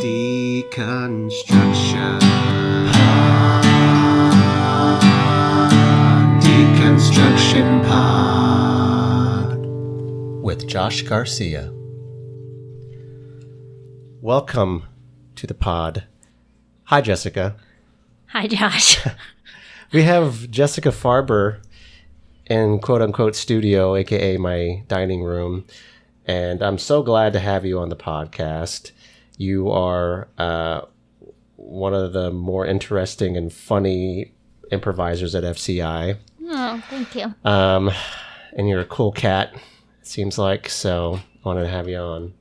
Deconstruction. Deconstruction Pod. with Josh Garcia. Welcome to the pod. Hi, Jessica. Hi, Josh. We have Jessica Farber in quote unquote studio, aka my dining room. And I'm so glad to have you on the podcast. You are uh, one of the more interesting and funny improvisers at FCI. oh, thank you. Um, and you're a cool cat, it seems like. So I wanted to have you on.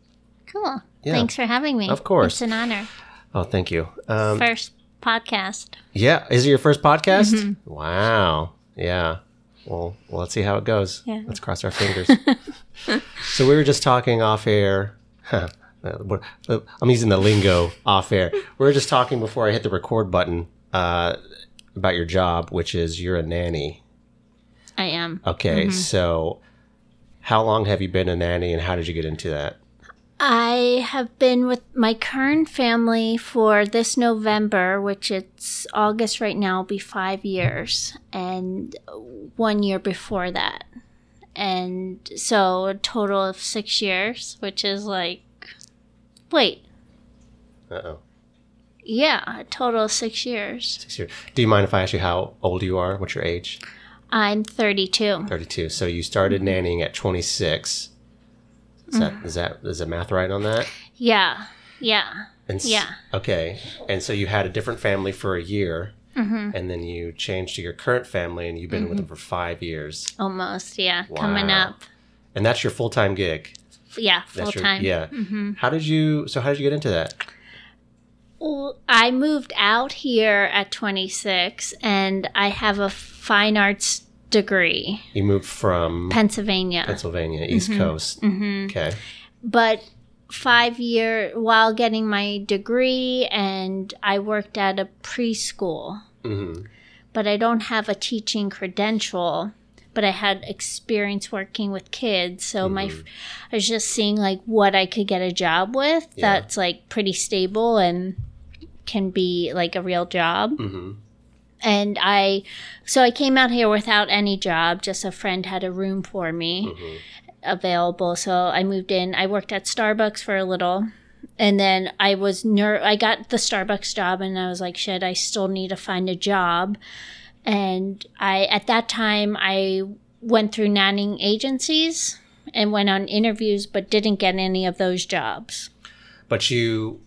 Cool. Yeah. Thanks for having me. Of course. It's an honor. Oh, thank you. Um, First podcast. Yeah, is it your first podcast? Wow. Yeah. Well, well, let's see how it goes. Yeah. Let's cross our fingers. so we were just talking off air. uh, what- uh, I'm using the lingo off air. We were just talking before I hit the record button uh, about your job, which is you're a nanny. I am. Okay, so how long have you been a nanny, and how did you get into that? I have been with my current family for this November, which it's August right now, will be five years, and one year before that. And so a total of six years, which is like, wait, Uh oh. yeah, a total of six years. Six years. Do you mind if I ask you how old you are? What's your age? I'm 32. 32. So you started mm-hmm. nannying at 26. Is that mm-hmm. is that is the math right on that? Yeah, yeah. And Yeah. Okay. And so you had a different family for a year, mm-hmm. and then you changed to your current family, and you've been with them for five years, Almost, yeah. Coming up. and that's your full time gig. Yeah, full your time. yeah. Mm-hmm. How did you? So how did you get into that? Well, I moved out here at 26 and I have a fine arts degree, You moved from Pennsylvania. Pennsylvania, East mm-hmm. Coast. Mm-hmm. Okay. but five year while getting my degree and I worked at a preschool. hmm But I don't have a teaching credential. But I had experience working with kids, so my I was just seeing like what I could get a job with Yeah. that's like pretty stable and can be like a real job. hmm and I so I came out here without any job. Just a friend had a room for me available, so I moved in. I worked at Starbucks for a little, and then I was ner- I got the Starbucks job, and I was like, shit, I still need to find a job. And I at that time I went through nanning agencies and went on interviews, but didn't get any of those jobs. But you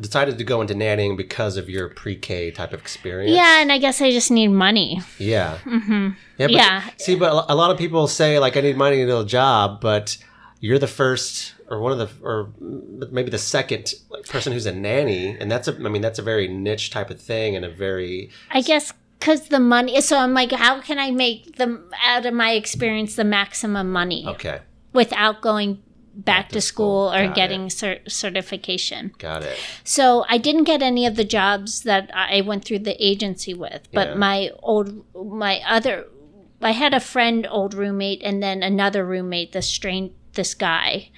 decided to go into nannying because of your pre-K type of experience. Yeah, and I guess I just need money. Yeah. Mm-hmm. Yeah. But, Yeah. See, but a lot of people say like I need money to do a job, but you're the first or one of the or maybe the second person who's a nanny, and that's a I mean that's a very niche type of thing and a very I guess because the money. So I'm like, how can I make the out of my experience the maximum money okay. without going back, to to school, school. or Got getting cer- certification? Got it. So I didn't get any of the jobs that I went through the agency with, but Yeah. my old my other. I had a friend, old roommate, and then another roommate. This strange, this guy,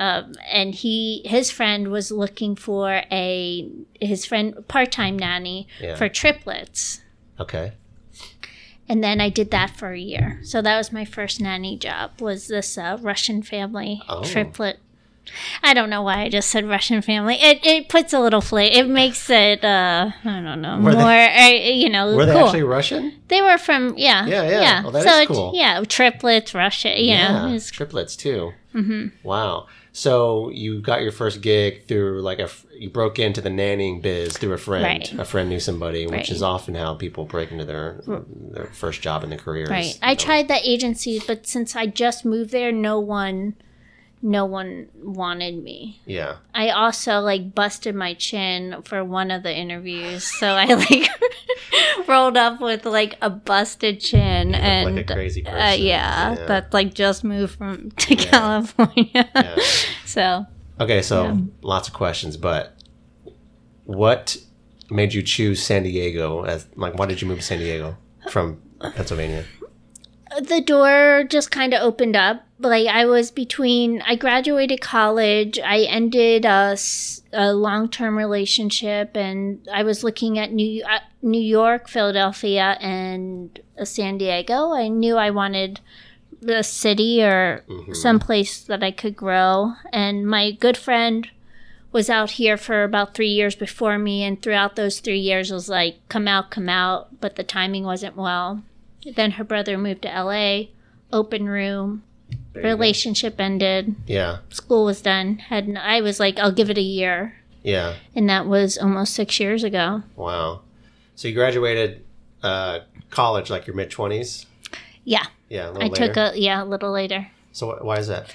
um, and he his friend was looking for a his friend part time nanny Yeah. for triplets. Okay. and then I did that for a year. So that was my first nanny job. Was this uh, Russian family Oh. triplet? I don't know why I just said Russian family. It it puts a little flavor. It makes it uh I don't know Were they- more uh, you know Were they cool. actually Russian? they were from yeah Yeah, yeah. Well, that so is cool. yeah triplets Russia know yeah. it's, Triplets too. Mm-hmm. Wow. So you got your first gig through like a you broke into the nannying biz through a friend. Right. A friend knew somebody, which Right. is often how people break into their their first job in their career. right. I tried that agency, but since I just moved there, no one no one wanted me. Yeah. I also like busted my chin for one of the interviews, so I like rolled up with like a busted chin like a and crazy uh, yeah, Yeah. that like just moved from to California. Yeah. so Okay, so Yeah. lots of questions, but what made you choose San Diego as like why did you move to San Diego from Pennsylvania? The door just kind of opened up. Like I was between, I graduated college, I ended a long-term relationship, and I was looking at New uh, New York, Philadelphia, and uh, San Diego. I knew I wanted the city or some place that I could grow. And my good friend was out here for about three years before me, and throughout those three years was like, come out, come out, but the timing wasn't well. Then her brother moved to LA, open room, There relationship ended, Yeah, school was done. Had I was like, I'll give it a year, yeah. and that was almost six years ago. Wow. So you graduated uh, college like your mid twenties. Yeah, Yeah, a little I later. took a yeah a little later. So wh- why is that?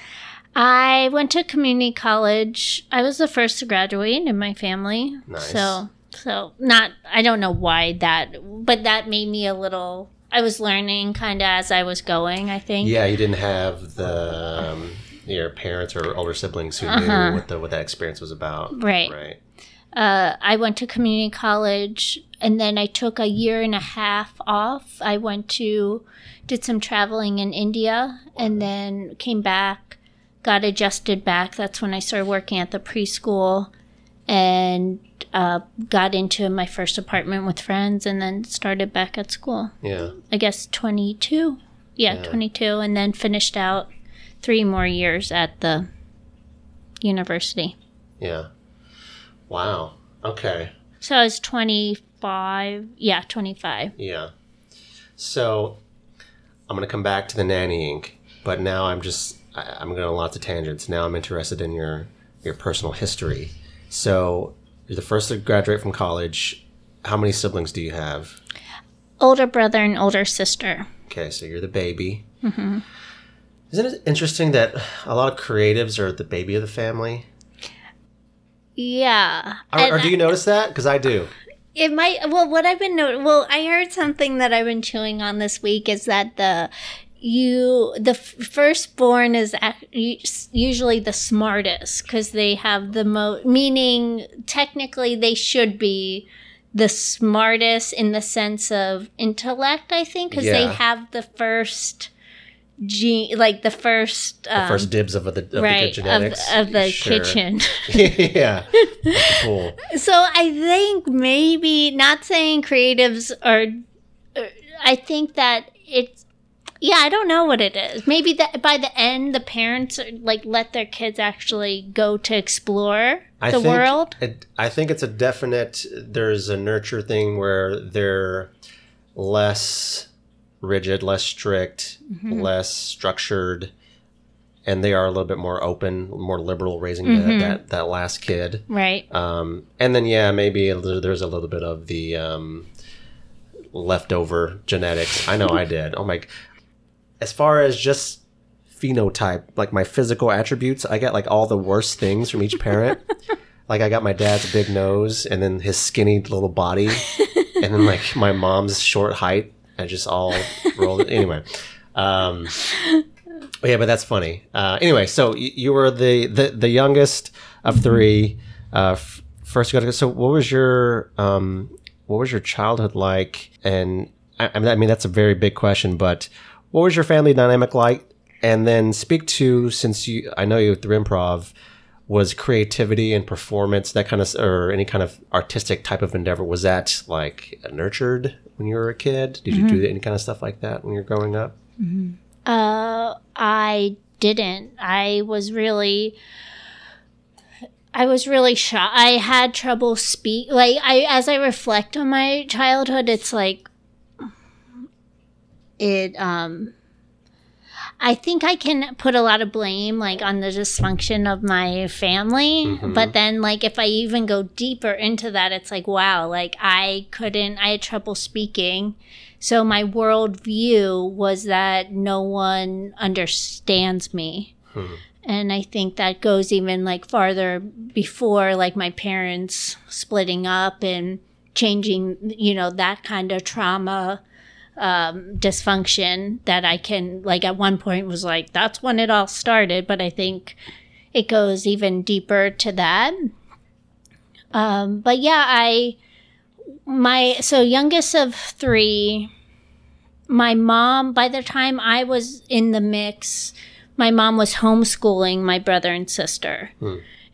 I went to community college. I was the first to graduate in my family. Nice. So so not I don't know why that but that made me a little I was learning kind of as I was going, I think. Yeah, you didn't have the um, your parents or older siblings who Uh-huh. knew what the what that experience was about. Right. Right. Uh, I went to community college and then I took a year and a half off. I went to, did some traveling in India and then came back, got adjusted back. That's when I started working at the preschool and uh, got into my first apartment with friends and then started back at school. Yeah. I guess 22. Yeah, Yeah. 22. And then finished out three more years at the university. Yeah. Wow. Okay. So I was 25. Yeah, 25. Yeah. So I'm going to come back to the nannying, but now I'm just I, I'm going on lots of tangents. Now I'm interested in your your personal history. So you're the first to graduate from college. How many siblings do you have? Older brother and older sister. Okay, so you're the baby. Mm-hmm. Isn't it interesting that a lot of creatives are the baby of the family? Yeah. Or, or do you notice that? Because I do. It might. Well, what I've been noting. Well, I heard something that I've been chewing on this week is that the you the f- firstborn is ac- usually the smartest because they have the most. Meaning, technically, they should be the smartest in the sense of intellect. I think because they have the first gene, like the first. The um, first dibs of the, of the Right of, genetics. of the Sure. kitchen. yeah. Cool. So I think maybe not saying creatives are. uh, I think that it's. Yeah, I don't know what it is. Maybe that by the end, the parents are, like let their kids actually go to explore I the world. It, I think it's a definite. There's a nurture thing where they're less rigid, less strict, Mm-hmm. less structured, and they are a little bit more open, more liberal, raising Mm-hmm. that, that that last kid. Right. Um, and then yeah, maybe there's a little bit of the um, leftover genetics. I know I did. Oh my! As far as just phenotype, like my physical attributes, I got like all the worst things from each parent. like I got my dad's big nose, and then his skinny little body, and then like my mom's short height. I just all rolled it anyway. Um, yeah, but that's funny. Uh, anyway, so y- you were the, the, the youngest of three. Uh, f- first, you got to So, what was your um, what was your childhood like? And I, I mean, that's a very big question. But what was your family dynamic like? And then speak to since you, I know you through improv, was creativity and performance that kind of or any kind of artistic type of endeavor was that like nurtured when you were a kid? Did you do any kind of stuff like that when you were growing up? Uh, I didn't. I was really. I was really shy. I had trouble speak. Like I, as I reflect on my childhood, it's like it. Um, I think I can put a lot of blame like on the dysfunction of my family, but then like if I even go deeper into that, it's like wow, like I couldn't. I had trouble speaking. So my worldview was that no one understands me. And I think that goes even like farther before like my parents splitting up and changing, you know, that kind of trauma um, dysfunction that I can like at one point was like that's when it all started, but I think it goes even deeper to that. Um, but yeah, I my so youngest of three my mom, by the time I was in the mix, my mom was homeschooling my brother and sister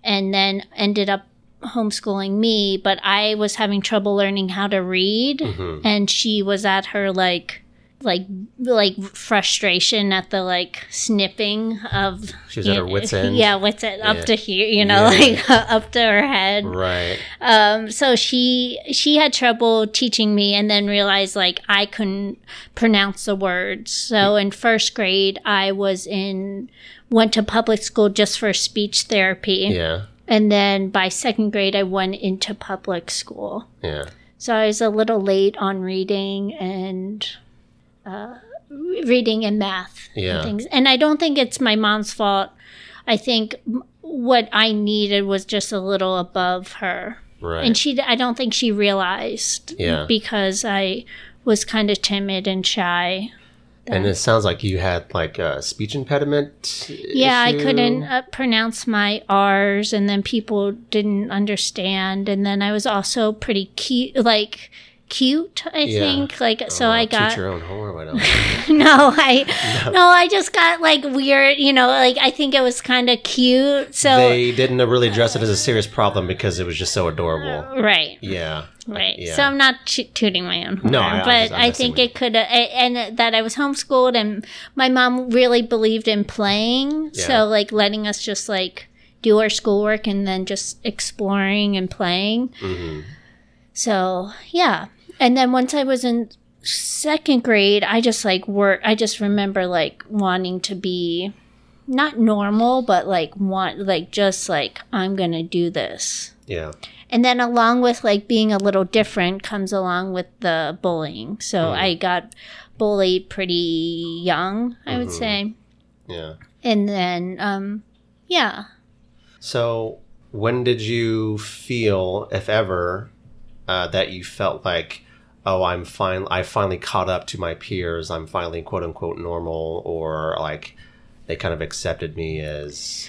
and then ended up homeschooling me. But I was having trouble learning how to read. And she was at her like, like like frustration at the like snipping of She was at her wit's end? yeah wits end Yeah. up to here you know Yeah. like up to her head Right. um, so she she had trouble teaching me and then realized like I couldn't pronounce the words. So in first grade I was in went to public school just for speech therapy. Yeah. And then by second grade I went into public school. Yeah. So I was a little late on reading and uh, reading and math Yeah. and things. And I don't think it's my mom's fault. I think what I needed was just a little above her. Right. And she, I don't think she realized Yeah. because I was kind of timid and shy. And it sounds like you had like a speech impediment. Yeah, I couldn't uh, pronounce my R's, and then people didn't understand. And then I was also pretty cute, like cute. I Yeah. think, like so. Oh, I toot got your own horn. No, I no. I just got like weird. You know, like I think it was kind of cute. So they didn't really address it as a serious problem because it was just so adorable. right. Yeah. Right. Yeah. So I'm not to- tooting my own horn, No, I- but I'm I think it could, uh, and that I was homeschooled, and my mom really believed in playing. Yeah. So like letting us just like do our schoolwork and then just exploring and playing. hmm So yeah, and then once I was in second grade, I just like work. I just remember like wanting to be not normal, but like want like just like I'm gonna do this. Yeah. And then along with like being a little different comes along with the bullying. So I got bullied pretty young, I would say. Yeah. And then um yeah. So, when did you feel, if ever, uh, that you felt like, oh, I'm fine, I finally caught up to my peers, I'm finally quote unquote normal, or like they kind of accepted me as.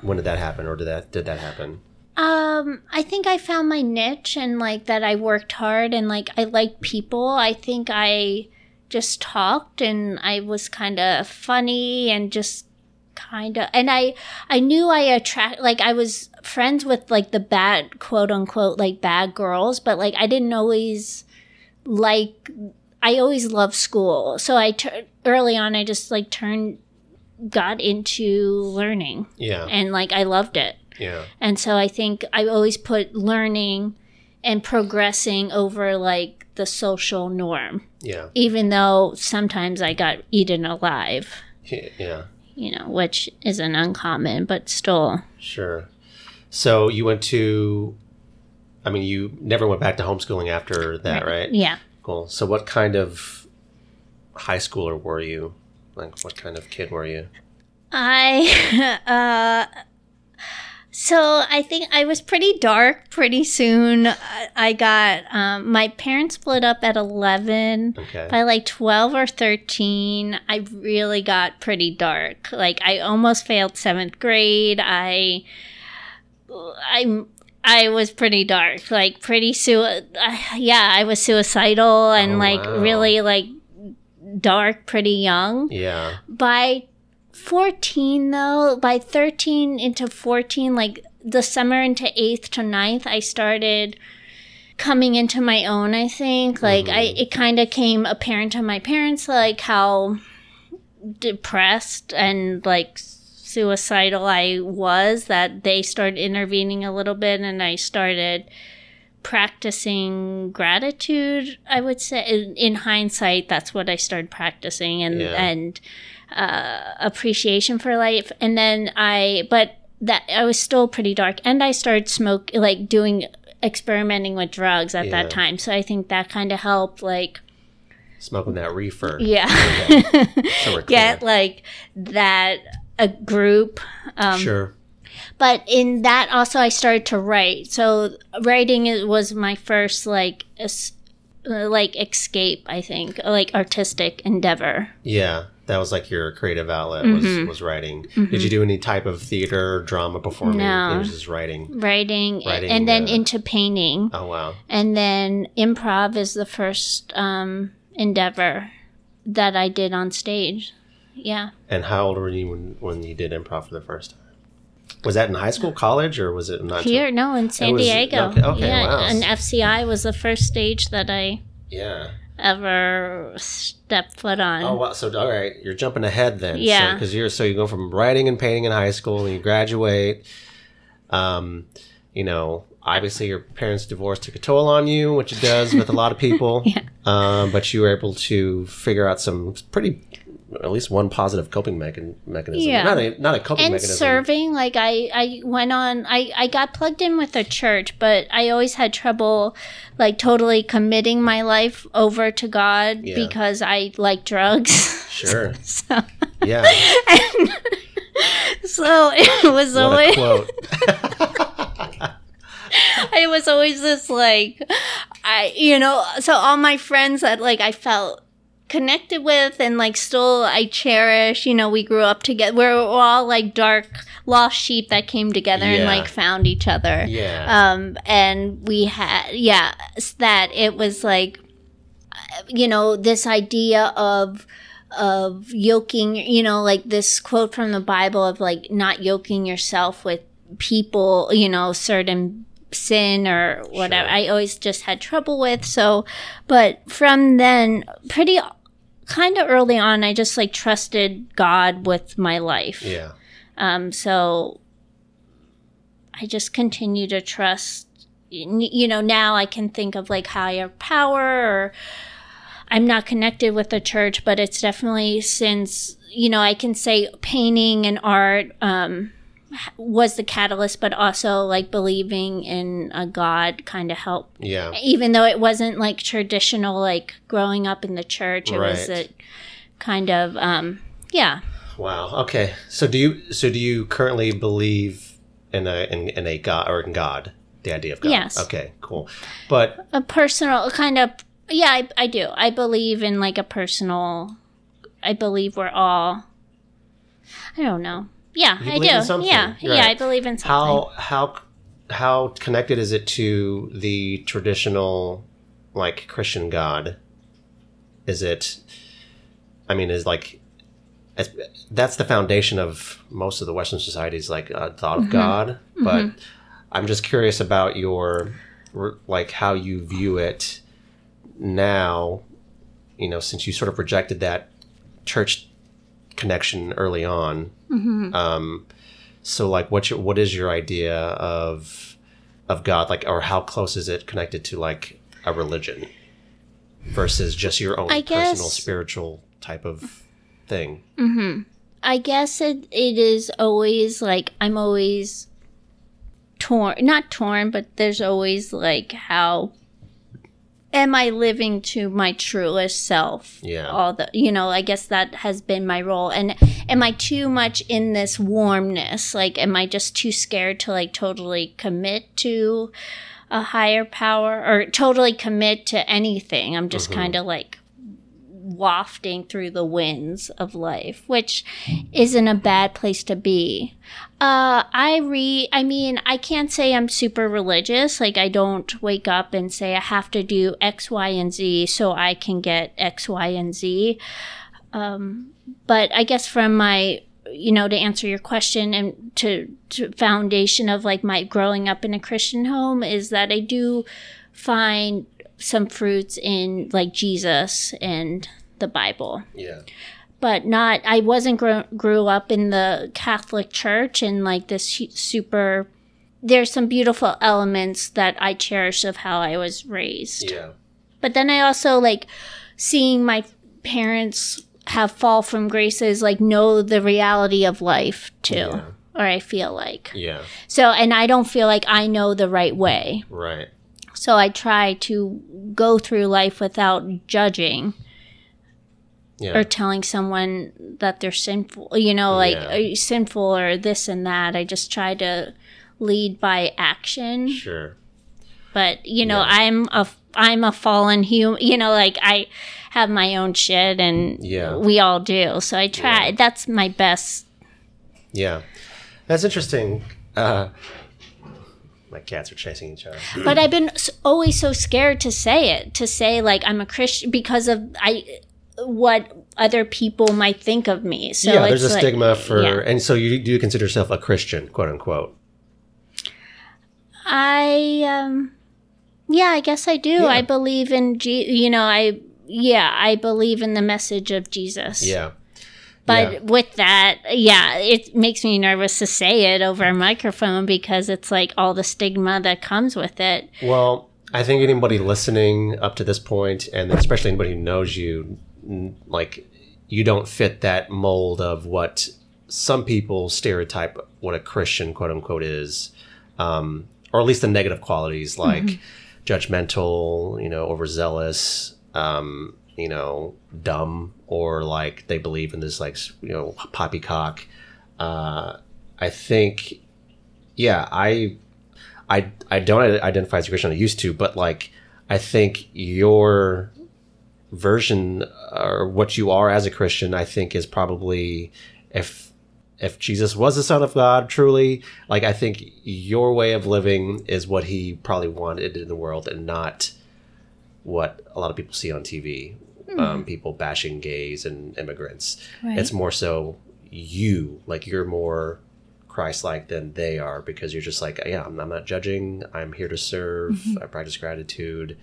When did that happen, or did that did that happen? Um I think I found my niche and like that I worked hard and like I liked people. I think I just talked and I was kind of funny and just kind of and I I knew I attract like I was friends with like the bad quote unquote like bad girls, but like I didn't always like I always loved school. So I tur- early on I just like turned got into learning Yeah. and like I loved it. Yeah. And so I think I always put learning and progressing over like the social norm, Yeah. even though sometimes I got eaten alive, Yeah. You know, which isn't uncommon, but still. Sure. So you went to, I mean, you never went back to homeschooling after that, right? Yeah. Cool. So what kind of high schooler were you? Like, what kind of kid were you? I, uh, so I think I was pretty dark pretty soon. I- got, um, my parents split up at 11. Okay. By like 12 or 13, I really got pretty dark. Like I almost failed 7th grade. I I I was pretty dark. Like pretty su uh, yeah, I was suicidal and Oh, like wow. really like dark pretty young. Yeah. By 14 though, by 13 into 14 like the summer into 8th to 9th, I started coming into my own i think. Like i mm-hmm. it kind of came apparent to my parents like how depressed and like suicidal i was that they started intervening a little bit and i started practicing gratitude i would say. In, in hindsight that's what i started practicing and Yeah. and uh, appreciation for life and then i but that i was still pretty dark and i started smoke like doing experimenting with drugs at Yeah. that time so i think that kind of helped like Smoking that reefer. yeah So get like that a group um, sure. but in that also i started to write so writing was my first like es- like escape i think like artistic endeavor Yeah. That was like your creative outlet Mm-hmm. was, was writing. Did you do any type of theater, drama, performing? No. It was just writing. writing, Writing, and then uh, into painting Oh wow. and then improv is the first um endeavor that I did on stage. Yeah. And how old were you when, when you did improv for the first time? Was that in high school, college, or was it not? Here, no, in San was- Diego. okay- okay, yeah, wow. and FCI was the first stage that I Yeah. Ever step foot on. Oh wow! So all right, you're jumping ahead then. Yeah. Because you're so you go from writing and painting in high school, and you graduate. Um, you know, obviously your parents' divorce took a toll on you, which it does with a lot of people. Yeah. Um, but you were able to figure out some pretty, at least one positive coping mechan- mechanism. Yeah. Not a not a coping and mechanism. serving like i i went on i i got plugged in with a church but i always had trouble like totally committing my life over to god Yeah. because i like drugs Sure. so Yeah. so it was What a always quote. it was always this like i you know so all my friends that like i felt connected with and like still i cherish you know we grew up together we're all like dark lost sheep that came together and like found each other Yeah. um and we had yeah that it was like you know this idea of of yoking you know like this quote from the bible of like not yoking yourself with people you know certain sin or whatever Sure. i always just had trouble with so but from then pretty kind of early on i just like trusted god with my life yeah. um, so I just continue to trust. You know, now I can think of like higher power, or I'm not connected with the church, but it's definitely since you know I can say painting and art um, was the catalyst, but also like believing in a God kind of helped. Yeah. Even though it wasn't like traditional, like growing up in the church, it was a kind of um, yeah. Wow. Okay. So do you so do you currently believe in a in, in a God or in God? The idea of God. Yes. Okay. Cool. But a personal kind of yeah I, I do i believe in like a personal i believe we're all i don't know yeah i do yeah You're yeah i believe in something how how how connected is it to the traditional like Christian God? Is it? I mean, is like. as- That's the foundation of most of the Western societies, like uh, thought of Mm-hmm. God. But I'm just curious about your, like, how you view it now. You know, since you sort of rejected that church connection early on. Mm-hmm. Um, so, like, what's your what is your idea of of God? Like, or how close is it connected to like a religion versus just your own I personal guess- spiritual type of thing? i guess it, it is always like i'm always torn not torn but there's always like how am i living to my truest self? Yeah. all the you know i guess that has been my role. And am i too much in this warmness? Like am i just too scared to like totally commit to a higher power or totally commit to anything? I'm just mm-hmm. kind of like wafting through the winds of life which isn't a bad place to be. Uh i read i mean i can't say i'm super religious. Like i don't wake up and say i have to do x y and z so i can get x y and z. Um but i guess from my you know to answer your question and to, to foundation of like my growing up in a christian home is that i do find some fruits in like jesus and the bible Yeah. but not i wasn't grow, grew up in the catholic church and like this super there's some beautiful elements that i cherish of how i was raised Yeah. but then i also like seeing my parents have fall from graces like know the reality of life too Yeah. or i feel like Yeah. so and i don't feel like i know the right way Right. so i try to go through life without judging Yeah. or telling someone that they're sinful, you know, like Yeah. "Are you sinful or this and that. I just try to lead by action. sure. But you know, Yeah. I'm a I'm a fallen human. You know, like I have my own shit, and Yeah. we all do. So I try. That's my best. Yeah, that's interesting. Uh, my cats are chasing each other. but I've been always so scared to say it, to say like I'm a Christian because of I what other people might think of me. So yeah, there's a like- stigma for, yeah. and so you do you consider yourself a Christian, quote unquote. I um yeah, I guess I do. Yeah. I believe in G you know, I yeah, I believe in the message of Jesus. Yeah, But Yeah. with that, yeah, it makes me nervous to say it over a microphone because it's like all the stigma that comes with it. Well, I think anybody listening up to this point, and especially anybody who knows you, like you don't fit that mold of what some people stereotype what a Christian quote unquote is, um, or at least the negative qualities like judgmental, you know, overzealous, um, you know, dumb, or like they believe in this like you know poppycock. Uh, I think, yeah, I I I don't identify as a Christian. I used to, but like I think your version or what you are as a Christian, I think is probably if if Jesus was the Son of God truly, like I think your way of living is what He probably wanted in the world, and not what a lot of people see on TV. Um, people bashing gays and immigrants. Right. It's more so you, like you're more Christ-like than they are because you're just like, yeah, I'm, I'm not judging. I'm here to serve. I practice gratitude,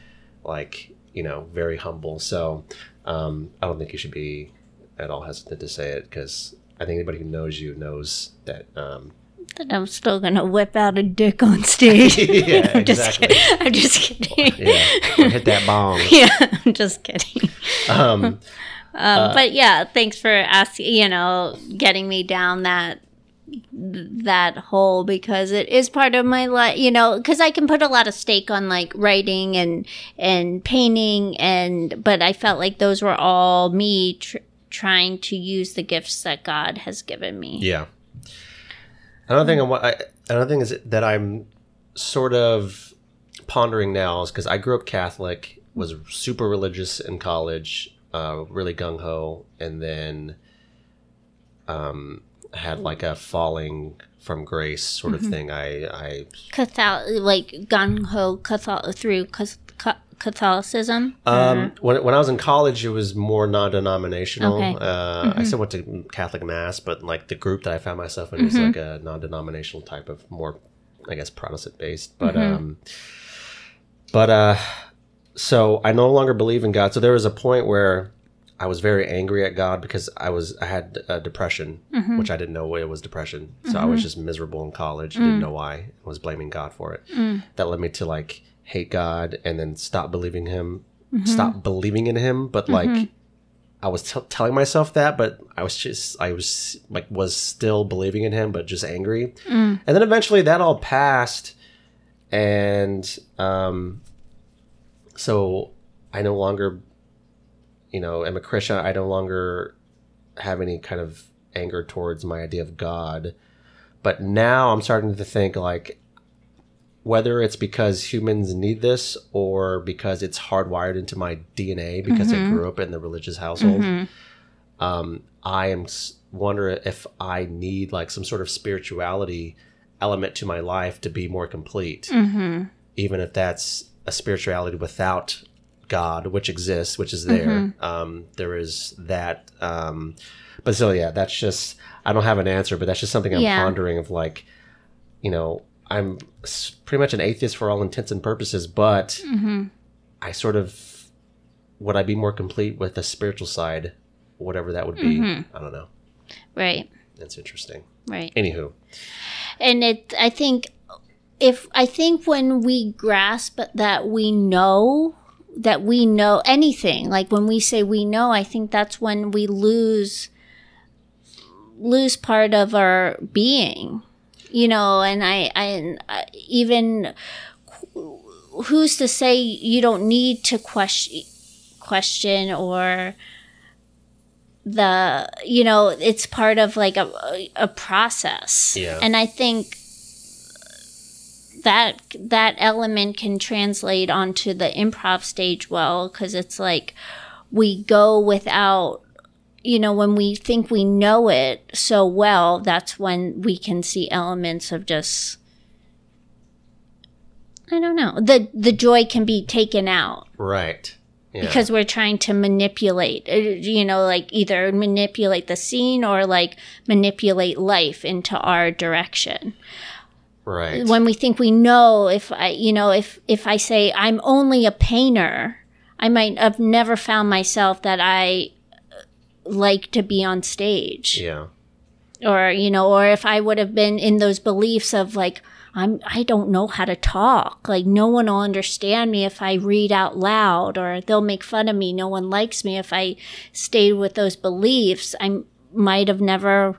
like you know, very humble. So um, I don't think you should be at all hesitant to say it because I think anybody who knows you knows that. Um, That I'm still gonna whip out a dick on stage. yeah, I'm just exactly. kidding. I'm just kidding. Yeah, hit that bomb. Yeah, I'm just kidding. Um, Um, but yeah, thanks for asking. You know, getting me down that that hole because it is part of my life. You know, because I can put a lot of stake on like writing and and painting, and but I felt like those were all me tr- trying to use the gifts that God has given me. Yeah. Another thing I'm, I, another thing is that I'm sort of pondering now is because I grew up Catholic, was super religious in college, uh, really gung ho, and then um, had like a falling from grace sort of thing. I, I Catholic, like gung ho Catholic through Cath- Ca- Catholicism. Um, when, when I was in college, it was more non-denominational. Okay. Uh, I still went to Catholic mass, but like the group that I found myself in was like a non-denominational type of more, I guess, Protestant based. But um, but uh, so I no longer believe in God. So there was a point where I was very angry at God because I was I had uh, depression, mm-hmm. which I didn't know it was depression. So I was mm-hmm. just miserable in college. Didn't mm. know why. I was blaming God for it. Mm. That led me to like hate God and then stop believing Him. Mm-hmm. Stop believing in Him, but like. I was t- telling myself that, but I was just, I was like, was still believing in him, but just angry. Mm. And then eventually that all passed. And um, so I no longer, you know, am a Christian. I no longer have any kind of anger towards my idea of God. But now I'm starting to think like, whether it's because humans need this or because it's hardwired into my DNA because I mm-hmm. grew up in the religious household, mm-hmm. um, I am wonder if I need like some sort of spirituality element to my life to be more complete, mm-hmm. even if that's a spirituality without God, which exists, which is there. Um, there is that. Um, but so yeah, that's just I don't have an answer, but that's just something I'm Yeah. pondering of like, you know, I'm pretty much an atheist for all intents and purposes, but I sort of would I be more complete with the spiritual side, whatever that would be. I don't know. Right. That's interesting. Right. Anywho, and it i think if i think when we grasp that we know that we know anything like when we say we know i think that's when we lose lose part of our being you know and i i even who's to say you don't need to question question or the you know it's part of like a a process Yeah. and i think that that element can translate onto the improv stage well because it's like we go without you know when we think we know it so well that's when we can see elements of just I don't know. The the joy can be taken out Right. Yeah. because we're trying to manipulate, uh, you know, like either manipulate the scene or like manipulate life into our direction. Right. When we think we know if I, you know, if if I say I'm only a painter, I might have never found myself that I uh, like to be on stage yeah. or you know or if i would have been in those beliefs of like i'm i don't know how to talk like no one will understand me if i read out loud or they'll make fun of me no one likes me if i stayed with those beliefs i might have never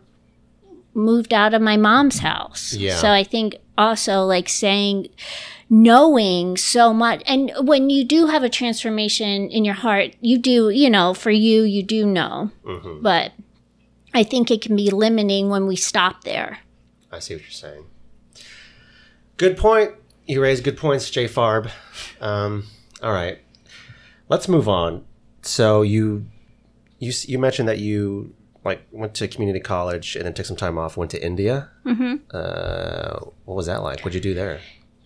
moved out of my mom's house Yeah. so i think also like saying knowing so much and when you do have a transformation in your heart you do you know for you you do know hmm but I think it can be limiting when we stop there. I see what you're saying. Good point. You raise good points, Jay Farb. Um, all right, let's move on. So you, you, you mentioned that you like went to community college and then took some time off. Went to India. Mm-hmm. Uh, what was that like? What'd you do there?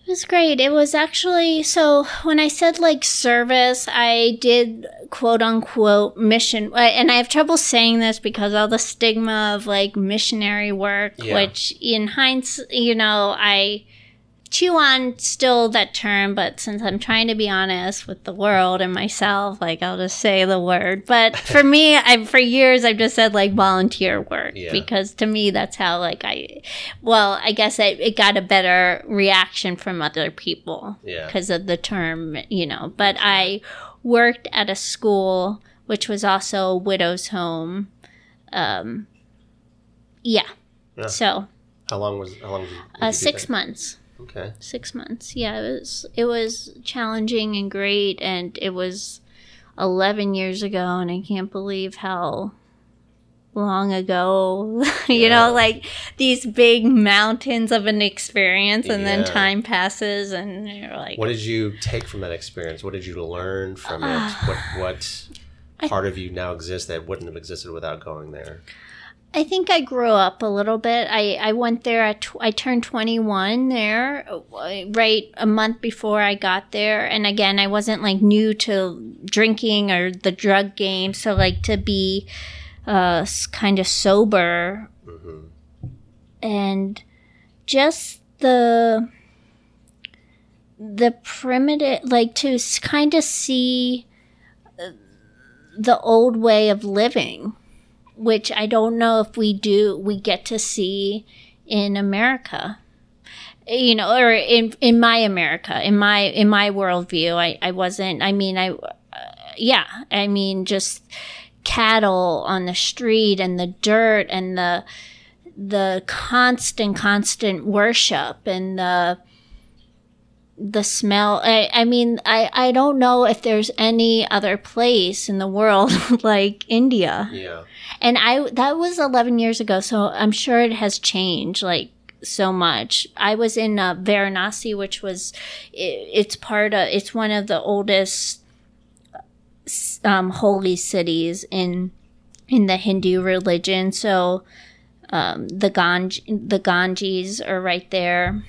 It was great. It was actually so when I said like service, I did quote unquote mission, and I have trouble saying this because all the stigma of like missionary work, Yeah. which in hindsight, you know, I chew on still that term, but since I'm trying to be honest with the world and myself, like I'll just say the word. But for me, I'm for years I've just said like volunteer work Yeah. because to me that's how like I, well, I guess it, it got a better reaction from other people Yeah. because of the term, you know. But I worked at a school which was also a widow's home. Um, yeah. Yeah. So How long was? How long? Did did uh, six that? months Okay. six months yeah it was it was challenging and great and it was 11 years ago and i can't believe how long ago you know like these big mountains of an experience and Yeah. then time passes and you're like What did you take from that experience? What did you learn from it? Ah. What what part of you now exists that wouldn't have existed without going there? I think I grew up a little bit. I, I went there at tw- I turned 21 there uh, right a month before I got there. And again I wasn't like new to drinking or the drug game so like to be uh kind of sober. Hmm and just the the primitive like to kind of see uh, the old way of living which i don't know if we do we get to see in america. You know or in in my america in my in my worldview i i wasn't i mean i uh, yeah i mean just cattle on the street and the dirt and the the constant constant worship and the the smell. I, I mean I, I don't know if there's any other place in the world like india. Yeah. And i that was 11 years ago so i'm sure it has changed like so much. I was in uh, varanasi which was it, it's part of it's one of the oldest um, holy cities in in the hindu religion. So um, the Ganj the Ganges are right there,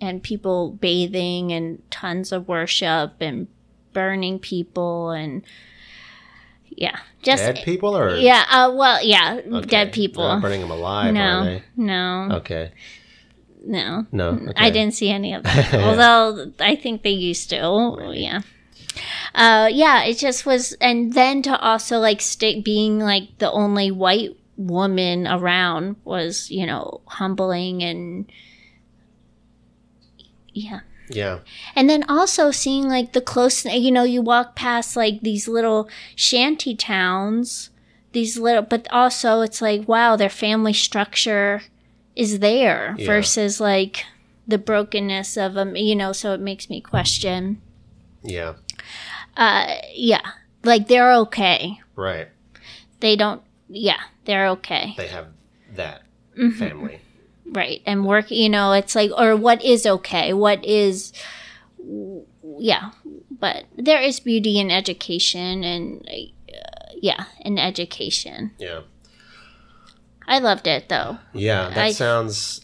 and people bathing and tons of worship and burning people and yeah, just Dead people or yeah. Uh, well, yeah, Okay. dead people. They're not burning them alive, no, they? no, Okay. no. No. Okay. I didn't see any of that. Although I think they used to. Yeah. Uh, yeah, it just was, and then to also like stick being like the only white woman around was, you know, humbling and yeah. Yeah. And then also seeing like the close, you know, you walk past like these little shanty towns, these little, but also it's like, wow, their family structure is there Yeah. versus like the brokenness of them, you know, so it makes me question. Yeah. Uh, yeah, like they're okay. Right. They don't, yeah, they're okay. They have that Mm-hmm. family. Right. And work, you know, it's like, or what is okay? What is, yeah. But there is beauty in education and, uh, yeah, in education. Yeah. I loved it though. Yeah. That I- sounds.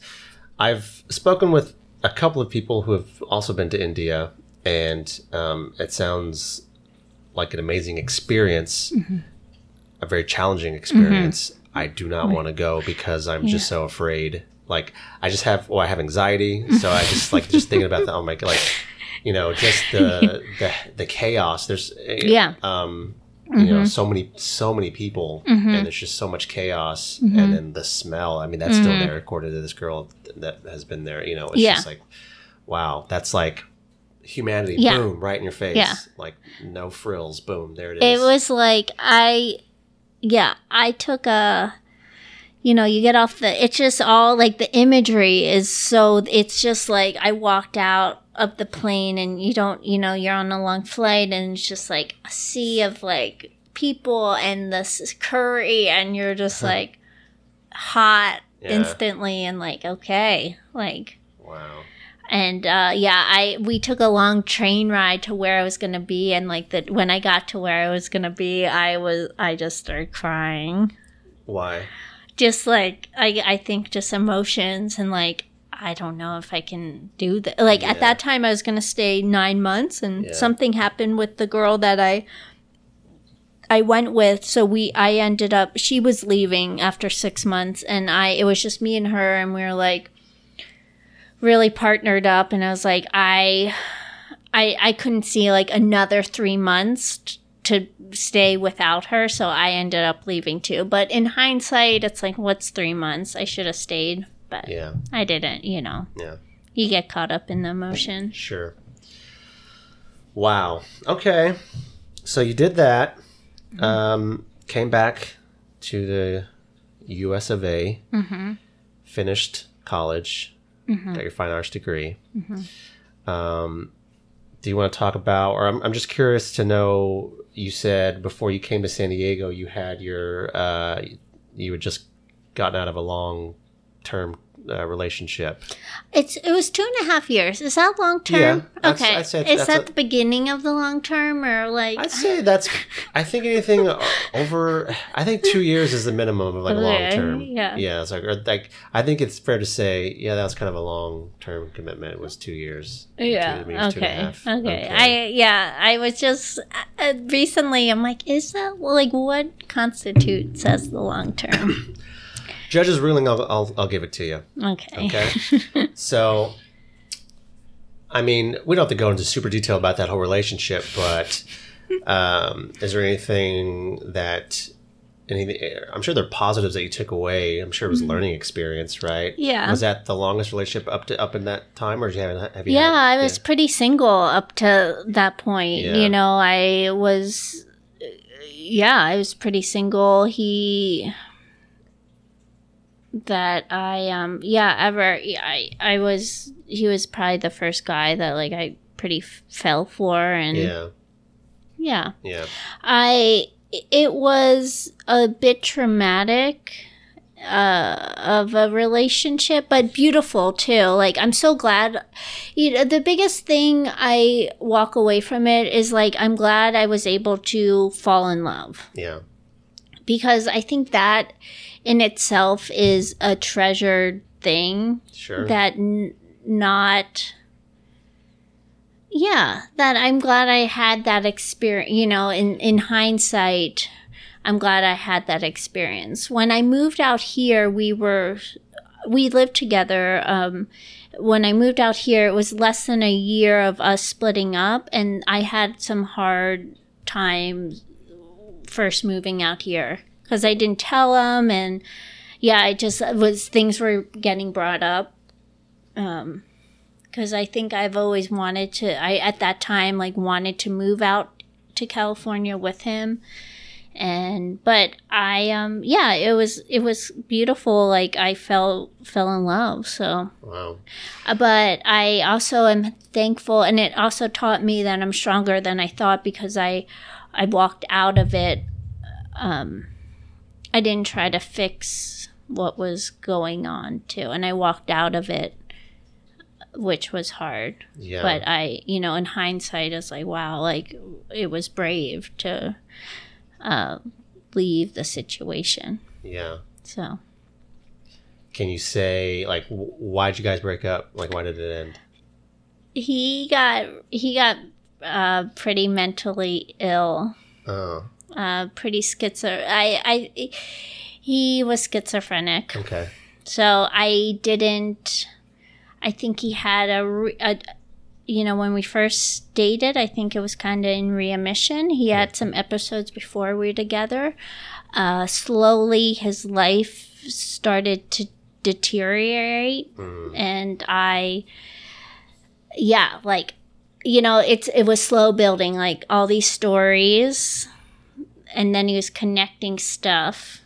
I've spoken with a couple of people who have also been to India, and um, it sounds like an amazing experience, a very challenging experience. I do not want to go because I'm just so afraid. Like I just have, well, I have anxiety, so I just like just thinking about that. oh my god, like you know, just the the the chaos. There's eh, Yeah. um, you know, mm-hmm. so many so many people, mm-hmm. and there's just so much chaos, mm-hmm. and then the smell. I mean, that's still there, according to this girl that has been there. You know, it's Yeah. just like, wow, that's like humanity. Yeah. Boom, right in your face. Yeah. like no frills. Boom, there it is. it was like I, yeah, I took a, you know, you get off the. It's just all like the imagery is so. It's just like I walked out of the plane and you don't, you know, you're on a long flight and it's just like a sea of like people and this curry and you're just like hot Yeah. instantly and like okay, like wow. and uh, yeah, I we took a long train ride to where I was gonna be, and like that when I got to where I was gonna be, I was I just started crying, Why? Just like I I think just emotions and like I don't know if I can do that. Like Yeah. at that time, I was gonna stay nine months, and Yeah. something happened with the girl that I. I went with so we I ended up she was leaving after 6 months and I it was just me and her and we were like really partnered up and I was like I I I couldn't see like another 3 months to stay without her so I ended up leaving too but in hindsight it's like what's 3 months I should have stayed but Yeah, I didn't you know yeah, you get caught up in the emotion sure. Wow. Okay. So you did that. Mm-hmm. Um, came back to the U.S. of A. Mm-hmm. Finished college. Got your fine arts degree. Mm-hmm. Um, do you want to talk about, or I'm, I'm just curious to know? You said before you came to San Diego, you had your uh, you had just gotten out of a long term uh, relationship. It's it was two and a half years. Is that long term? Yeah, okay. I'd say Is that's that a- the beginning of the long term or like? I'd say that's. I think anything over. I think two years is the minimum of like a long term. yeah. Yeah. It's like, or like I think it's fair to say, yeah, that was kind of a long term commitment. It was two years. yeah. Two, two Okay. okay. I yeah. I was just uh, recently. I'm like, is that like what constitutes as the long term? Judge's ruling. I'll, I'll I'll give it to you. Okay. Okay. so, I mean, we don't have to go into super detail about that whole relationship, but um, is there anything that anything? I'm sure there are positives that you took away. I'm sure it was a learning experience, right? Mm-hmm. Yeah. Was that the longest relationship up to up in that time, or you have, have you? Yeah, had- I was pretty single up to that point. Yeah. You know, I was, yeah, I was pretty single. He, that I, um, yeah, ever, I, I was, he was probably the first guy that like I pretty f- fell for, and Yeah. yeah, Yeah. I, it was a bit traumatic uh, of a relationship, but beautiful too. Like I'm so glad. You know, the biggest thing I walk away from it is like I'm glad I was able to fall in love Yeah. because I think that in itself is a treasured thing Sure. that n- not yeah that i'm glad i had that experience you know in in hindsight i'm glad i had that experience when i moved out here we were we lived together um when i moved out here it was less than a year of us splitting up and i had some hard times first moving out here because i didn't tell him and yeah i just was things were getting brought up um because I think I've always wanted to. I at that time like wanted to move out to California with him, and but I um yeah it was it was beautiful. Like I fell fell in love. So, wow. Uh, but I also am thankful, and it also taught me that I'm stronger than I thought because I I walked out of it. Um, I didn't try to fix what was going on too, and I walked out of it which was hard. Yeah. But I, you know, in hindsight, it's like, wow, like it was brave to uh, leave the situation. yeah. So, can you say like why did you guys break up? Like why did it end? He got he got uh, pretty mentally ill. Oh, Uh, pretty schizo. I I he was schizophrenic. okay. So I didn't. I think he had a, a you know, when we first dated, I think it was kind of in remission. He had some episodes before we were together. Uh, slowly, his life started to deteriorate, and I, yeah, like, you know, it's it was slow building, like all these stories, and then he was connecting stuff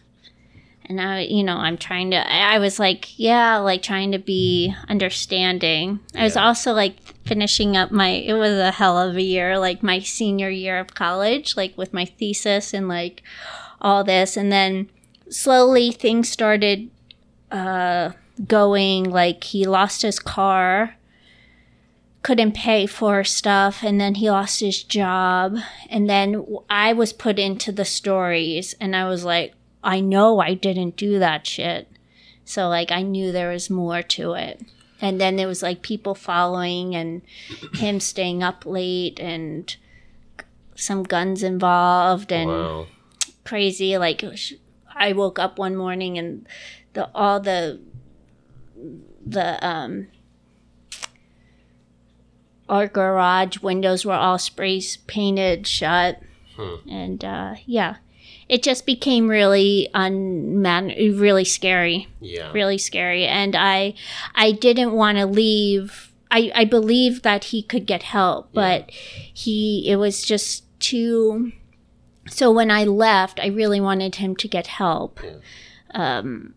and I, you know, I'm trying to. I was like, yeah, like trying to be understanding. I was Yeah. also like finishing up my. It was a hell of a year, like my senior year of college, like with my thesis and like all this, and then slowly things started uh, going. Like he lost his car, couldn't pay for stuff, and then he lost his job, and then I was put into the stories, and I was like. I know I didn't do that shit. So like I knew there was more to it. And then there was like people following and him staying up late and some guns involved and Wow. crazy like I woke up one morning and the all the the um our garage windows were all spray painted shut. And uh yeah it just became really unman really scary. Yeah. really scary. And i i didn't want to leave. I i believed that he could get help but he it was just too so when i left i really wanted him to get help. Um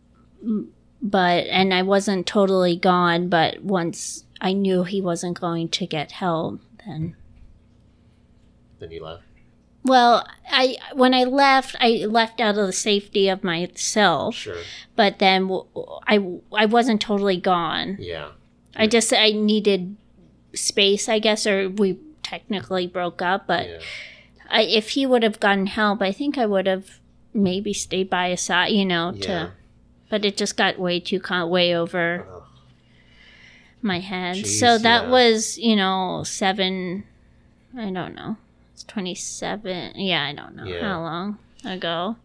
but and i wasn't totally gone but once i knew he wasn't going to get help then Then you left. well i when i left i left out of the safety of myself Sure. but then I I wasn't totally gone. Yeah. I just I needed space, I guess, or we technically broke up. But Yeah. I, if he would have gotten help, I think I would have maybe stayed by his side, you know. Yeah. To but it just got way too con- way over Oh. My head. Jeez, so that yeah. was you know seven. I don't know. It's twenty seven. Yeah, I don't know Yeah. how long ago.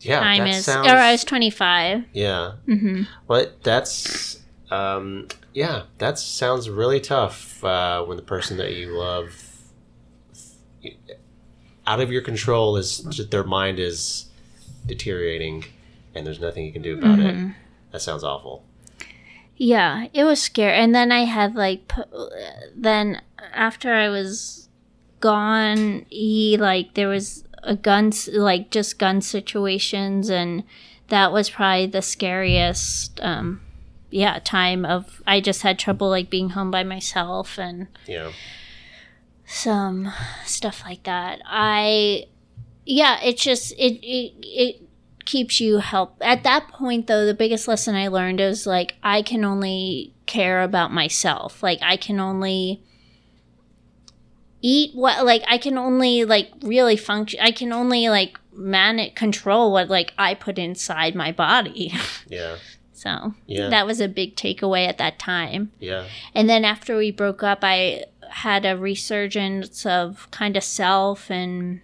Yeah. Time that is, sounds. or I was twenty five. Yeah. Mm-hmm. Well, that's um, yeah, that sounds really tough uh, when the person that you love out of your control is their mind is deteriorating, and there's nothing you can do about Mm-hmm. it. That sounds awful. Yeah, it was scary. And then I had like, p- then after I was gone, he like there was a gun, like just gun situations, and that was probably the scariest. Um, yeah, time of I just had trouble like being home by myself and Yeah. some stuff like that. I, yeah, it's just it it it keeps you help. At that point, though, the biggest lesson I learned is like I can only care about myself. Like I can only eat what like I can only like really function. I can only like man control what like I put inside my body. Yeah. so Yeah. that was a big takeaway at that time. Yeah. And then after we broke up, I had a resurgence of kind of self and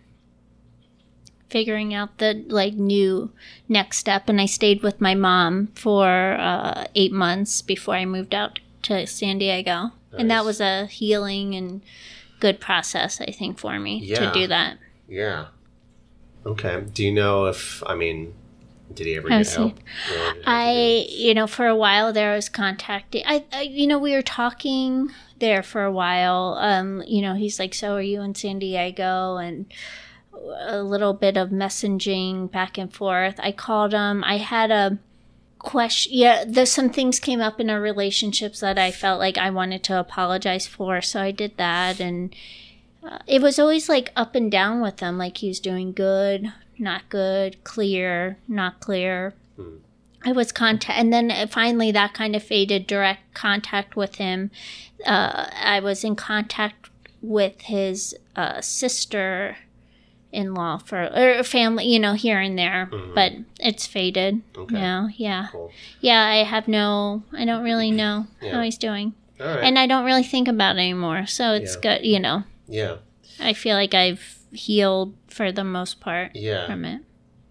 figuring out the like new next step. And I stayed with my mom for uh, eight months before I moved out to San Diego. And that was a healing and good process, I think, for me Yeah. to do that. Yeah. Okay. Do you know if I mean, did he ever get help? Or how'd you I, you know, for a while there, I was contacting. I, I, you know, we were talking there for a while. Um, you know, he's like, "So are you in San Diego?" And a little bit of messaging back and forth. I called him. I had a question. Yeah, there's some things came up in our relationships that I felt like I wanted to apologize for, so I did that. And uh, it was always like up and down with him. Like he was doing good, not good, clear, not clear. I was contact, and then uh, finally that kind of faded. Direct contact with him. Uh, I was in contact with his uh, sister in law for or family, you know, here and there, but it's faded Mm-hmm. Okay. now. Yeah, Cool. yeah. I have no. I don't really know Yeah. how he's doing, right. and I don't really think about it anymore. So it's Yeah. good. You know, yeah. I feel like I've healed for the most part Yeah. from it.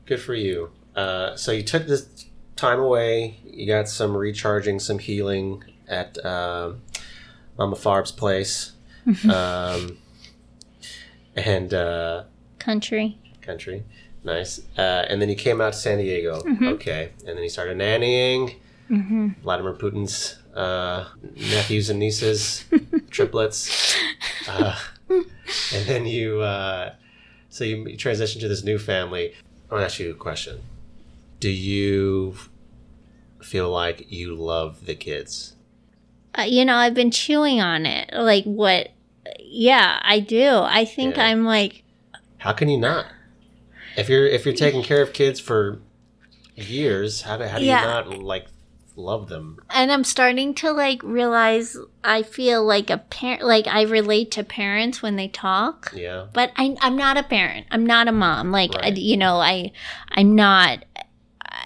Good for you. Uh, so you took this time away. You got some recharging, some healing at uh, Mama Farb's place, um, and uh, Country. country. Nice. Uh, and then you came out to San Diego. Okay. And then you started nannying Vladimir Putin's uh, nephews and nieces, triplets. Uh, and then you, uh, so you, you transitioned to this new family. I want to ask you a question. Do you feel like you love the kids? Uh, you know, I've been chewing on it. Like what? Yeah, I do. I think Yeah. I'm like How can you not? If you're if you're taking care of kids for years, how do how do Yeah. you not like love them? and I'm starting to like realize I feel like a parent like I relate to parents when they talk. Yeah. But I I'm not a parent. I'm not a mom. Like I, you know, I I'm not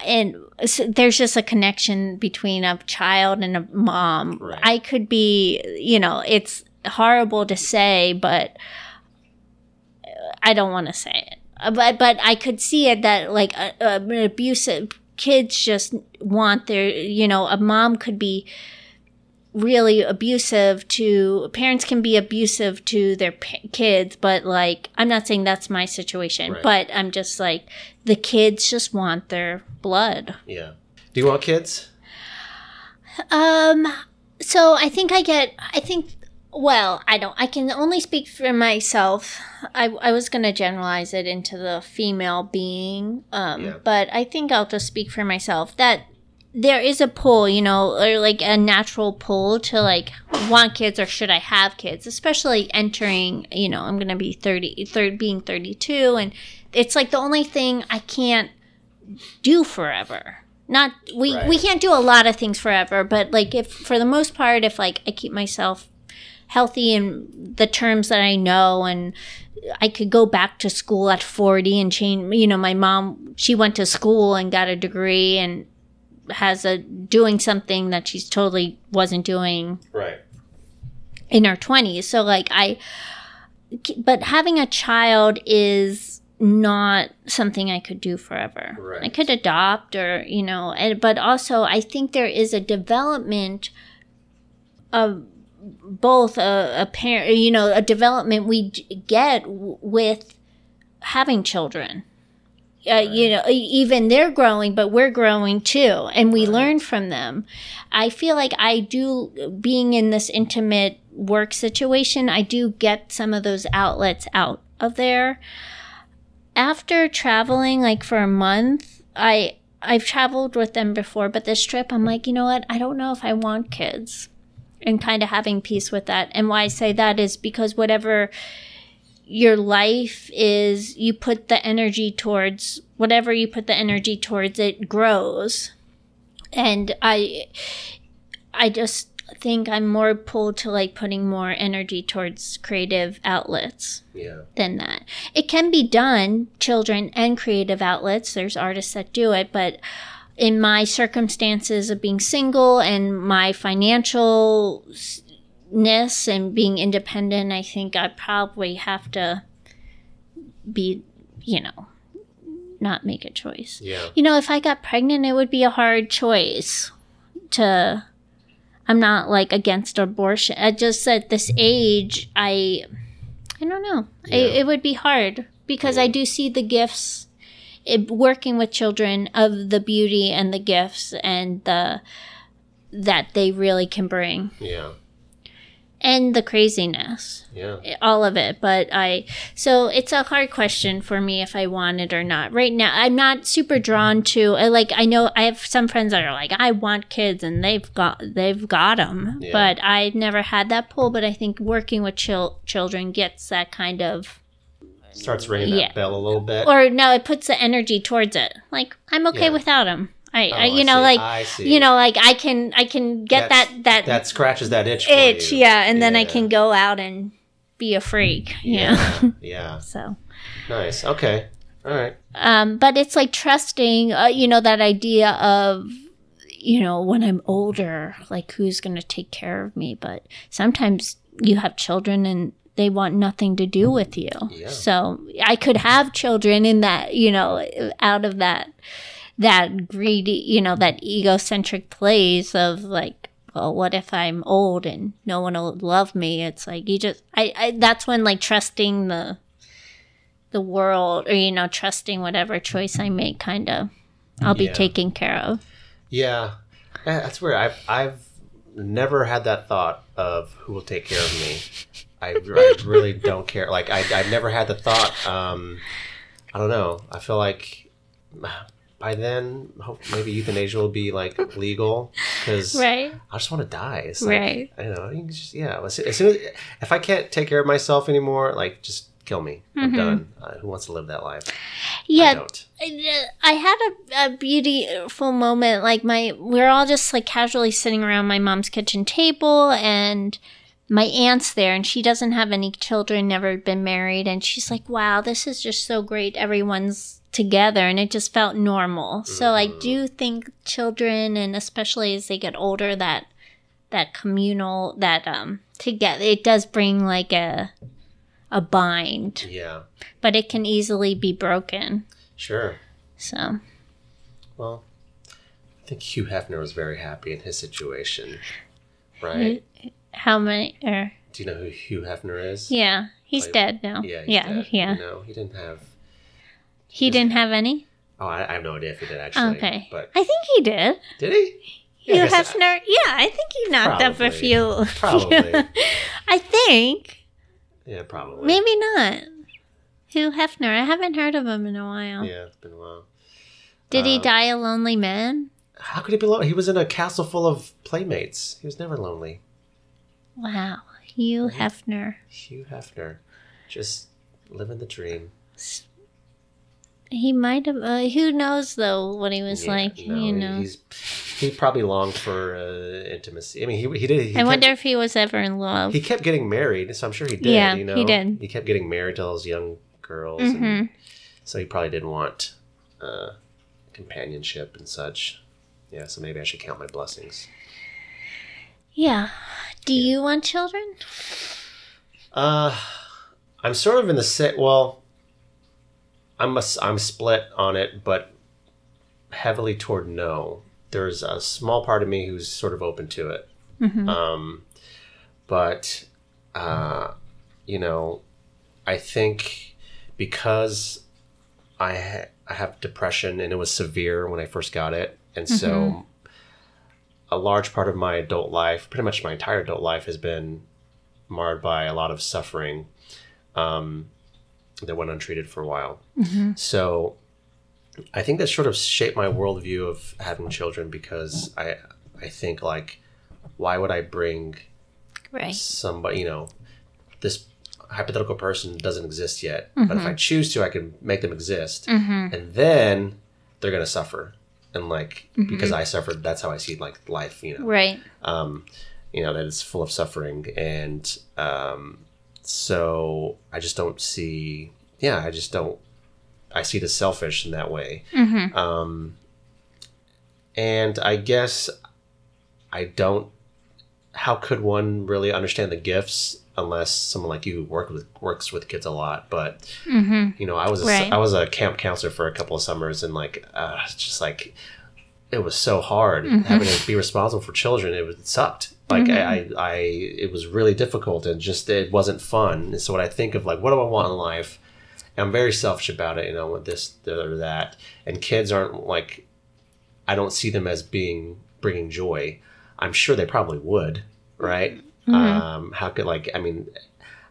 and so there's just a connection between a child and a mom. Right. I could be, you know, it's horrible to say, but I don't want to say it. Uh, But but I could see it that like uh, uh, abusive kids just want their, you know, a mom could be really abusive to parents can be abusive to their pa- kids but like i'm not saying that's my situation Right. but i'm just like the kids just want their blood Yeah. Do you want kids? um so i think i get i think well i don't i can only speak for myself i, I was going to generalize it into the female being um Yeah. but i think i'll just speak for myself that there is a pull you know or like a natural pull to like want kids or should i have kids especially entering you know i'm going to be 30 third being 32 and it's like the only thing i can't do forever not we Right. we can't do a lot of things forever but like if for the most part if like i keep myself healthy in the terms that i know and i could go back to school at 40 and change you know my mom she went to school and got a degree and has a doing something that she's totally wasn't doing Right. in her 20s so like i but having a child is not something i could do forever Right. i could adopt or you know and, but also i think there is a development of both a, a parent you know a development we d- get w- with having children uh, you know, even they're growing, but we're growing too, and we learn from them. I feel like I do, being in this intimate work situation, I do get some of those outlets out of there. After traveling like for a month, I I've traveled with them before, but this trip, I'm like, you know what? I don't know if I want kids, and kind of having peace with that. And why I say that is because whatever your life is you put the energy towards whatever you put the energy towards it grows and i i just think i'm more pulled to like putting more energy towards creative outlets Yeah. than that it can be done children and creative outlets there's artists that do it but in my circumstances of being single and my financial ness and being independent, I think I probably have to be, you know, not make a choice. Yeah. You know, if I got pregnant, it would be a hard choice to. I'm not like against abortion. I just at this age, I, I don't know. Yeah. It, it would be hard because I do see the gifts, it, working with children of the beauty and the gifts and the that they really can bring Yeah. and the craziness Yeah. all of it but i so it's a hard question for me if i want it or not right now i'm not super drawn to like i know i have some friends that are like i want kids and they've got they've got them Yeah. but I've never had that pull but i think working with chil- children gets that kind of Starts ringing that Yeah. bell a little bit. or no it puts the energy towards it like i'm okay Yeah. without him. I, Oh, I you I know see. like I see. you know like i can i can get That's- that that that scratches that itch. For itch yeah and then i can go out and be a freak. Yeah. Yeah. yeah. so. Nice. Okay. All right. Um, but it's like trusting, uh, you know, that idea of, you know, when I'm older, like who's going to take care of me? But sometimes you have children and they want nothing to do with you. Yeah. So I could have children in that, you know, out of that, that greedy, you know, that egocentric place of like, well, what if I'm old and no one will love me? It's like you just, I, I that's when like trusting the, the world or you know trusting whatever choice i make kind of i'll be Yeah. taken care of Yeah. Yeah, That's weird. I've I've never had that thought of who will take care of me. I, I really don't care. Like I I've never had the thought. Um, I don't know. I feel like by then, hope maybe euthanasia will be like legal because right I just want to die. It's like, Right. I know. You just, yeah. As soon as, if I can't take care of myself anymore, like just kill me. I'm done. Uh, who wants to live that life? Yeah. I, I had a, a beautiful moment like my we're all just like casually sitting around my mom's kitchen table and my aunt's there and she doesn't have any children never been married and she's like wow this is just so great everyone's together and it just felt normal so i do think children and especially as they get older that that communal that um together it does bring like a a bind Yeah. but it can easily be broken Sure. so Well, I think Hugh Hefner was very happy in his situation, right? How many er, Do you know who Hugh Hefner is? yeah he's Like, dead now Yeah. he's yeah dead. yeah No, he didn't have. he didn't have any Oh, I, I have no idea if he did actually. okay But i think he did did he? Hugh Yeah, I Hefner, yeah, I think he knocked up a few. Probably. I think Yeah, probably. maybe not. Hugh Hefner, I haven't heard of him in a while. Yeah, it's been a while. Did he Um, die a lonely man? How could he be lonely? He was in a castle full of playmates. He was never lonely. Wow, Hugh Hefner. Hugh Hefner, just living the dream. He might have. Uh, who knows though what he was Yeah, like? no, you know. he's he probably longed for uh, intimacy. I mean, he he did. He I kept- wonder if he was ever in love. he kept getting married, so I'm sure he did. Yeah, you know? he did. He kept getting married to all those young girls, Mhm. and so he probably didn't want uh, companionship and such. Yeah, so maybe I should count my blessings. Yeah. Do you want children? Uh, I'm sort of in the set. Well, I'm a, I'm split on it, but heavily toward no. There's a small part of me who's sort of open to it. Um, but uh, you know, I think because I ha- I have depression and it was severe when I first got it, and so a large part of my adult life, pretty much my entire adult life, has been marred by a lot of suffering um, that went untreated for a while. Mm-hmm. So I think that sort of shaped my worldview of having children because I I think like why would I bring Right. somebody you know this hypothetical person doesn't exist yet but if I mm-hmm. choose to I can make them exist. Mm-hmm. And then they're gonna suffer and like because I suffered that's how I see like life you know. Right. um, you know that it's full of suffering and um, so i just don't see yeah i just don't i see it as selfish in that way. Um, and i guess i don't how could one really understand the gifts unless someone like you who work with works with kids a lot but mm-hmm. you know i was a, Right. I was a camp counselor for a couple of summers and like uh, just like it was so hard mm-hmm. having to be responsible for children. It was it sucked. Like mm-hmm. I, I, I, it was really difficult and just it wasn't fun. And so when I think of like, what do I want in life? I'm very selfish about it. You know, want this, or that. And kids aren't like, I don't see them as being bringing joy. I'm sure they probably would, right? Um, how could like, I mean,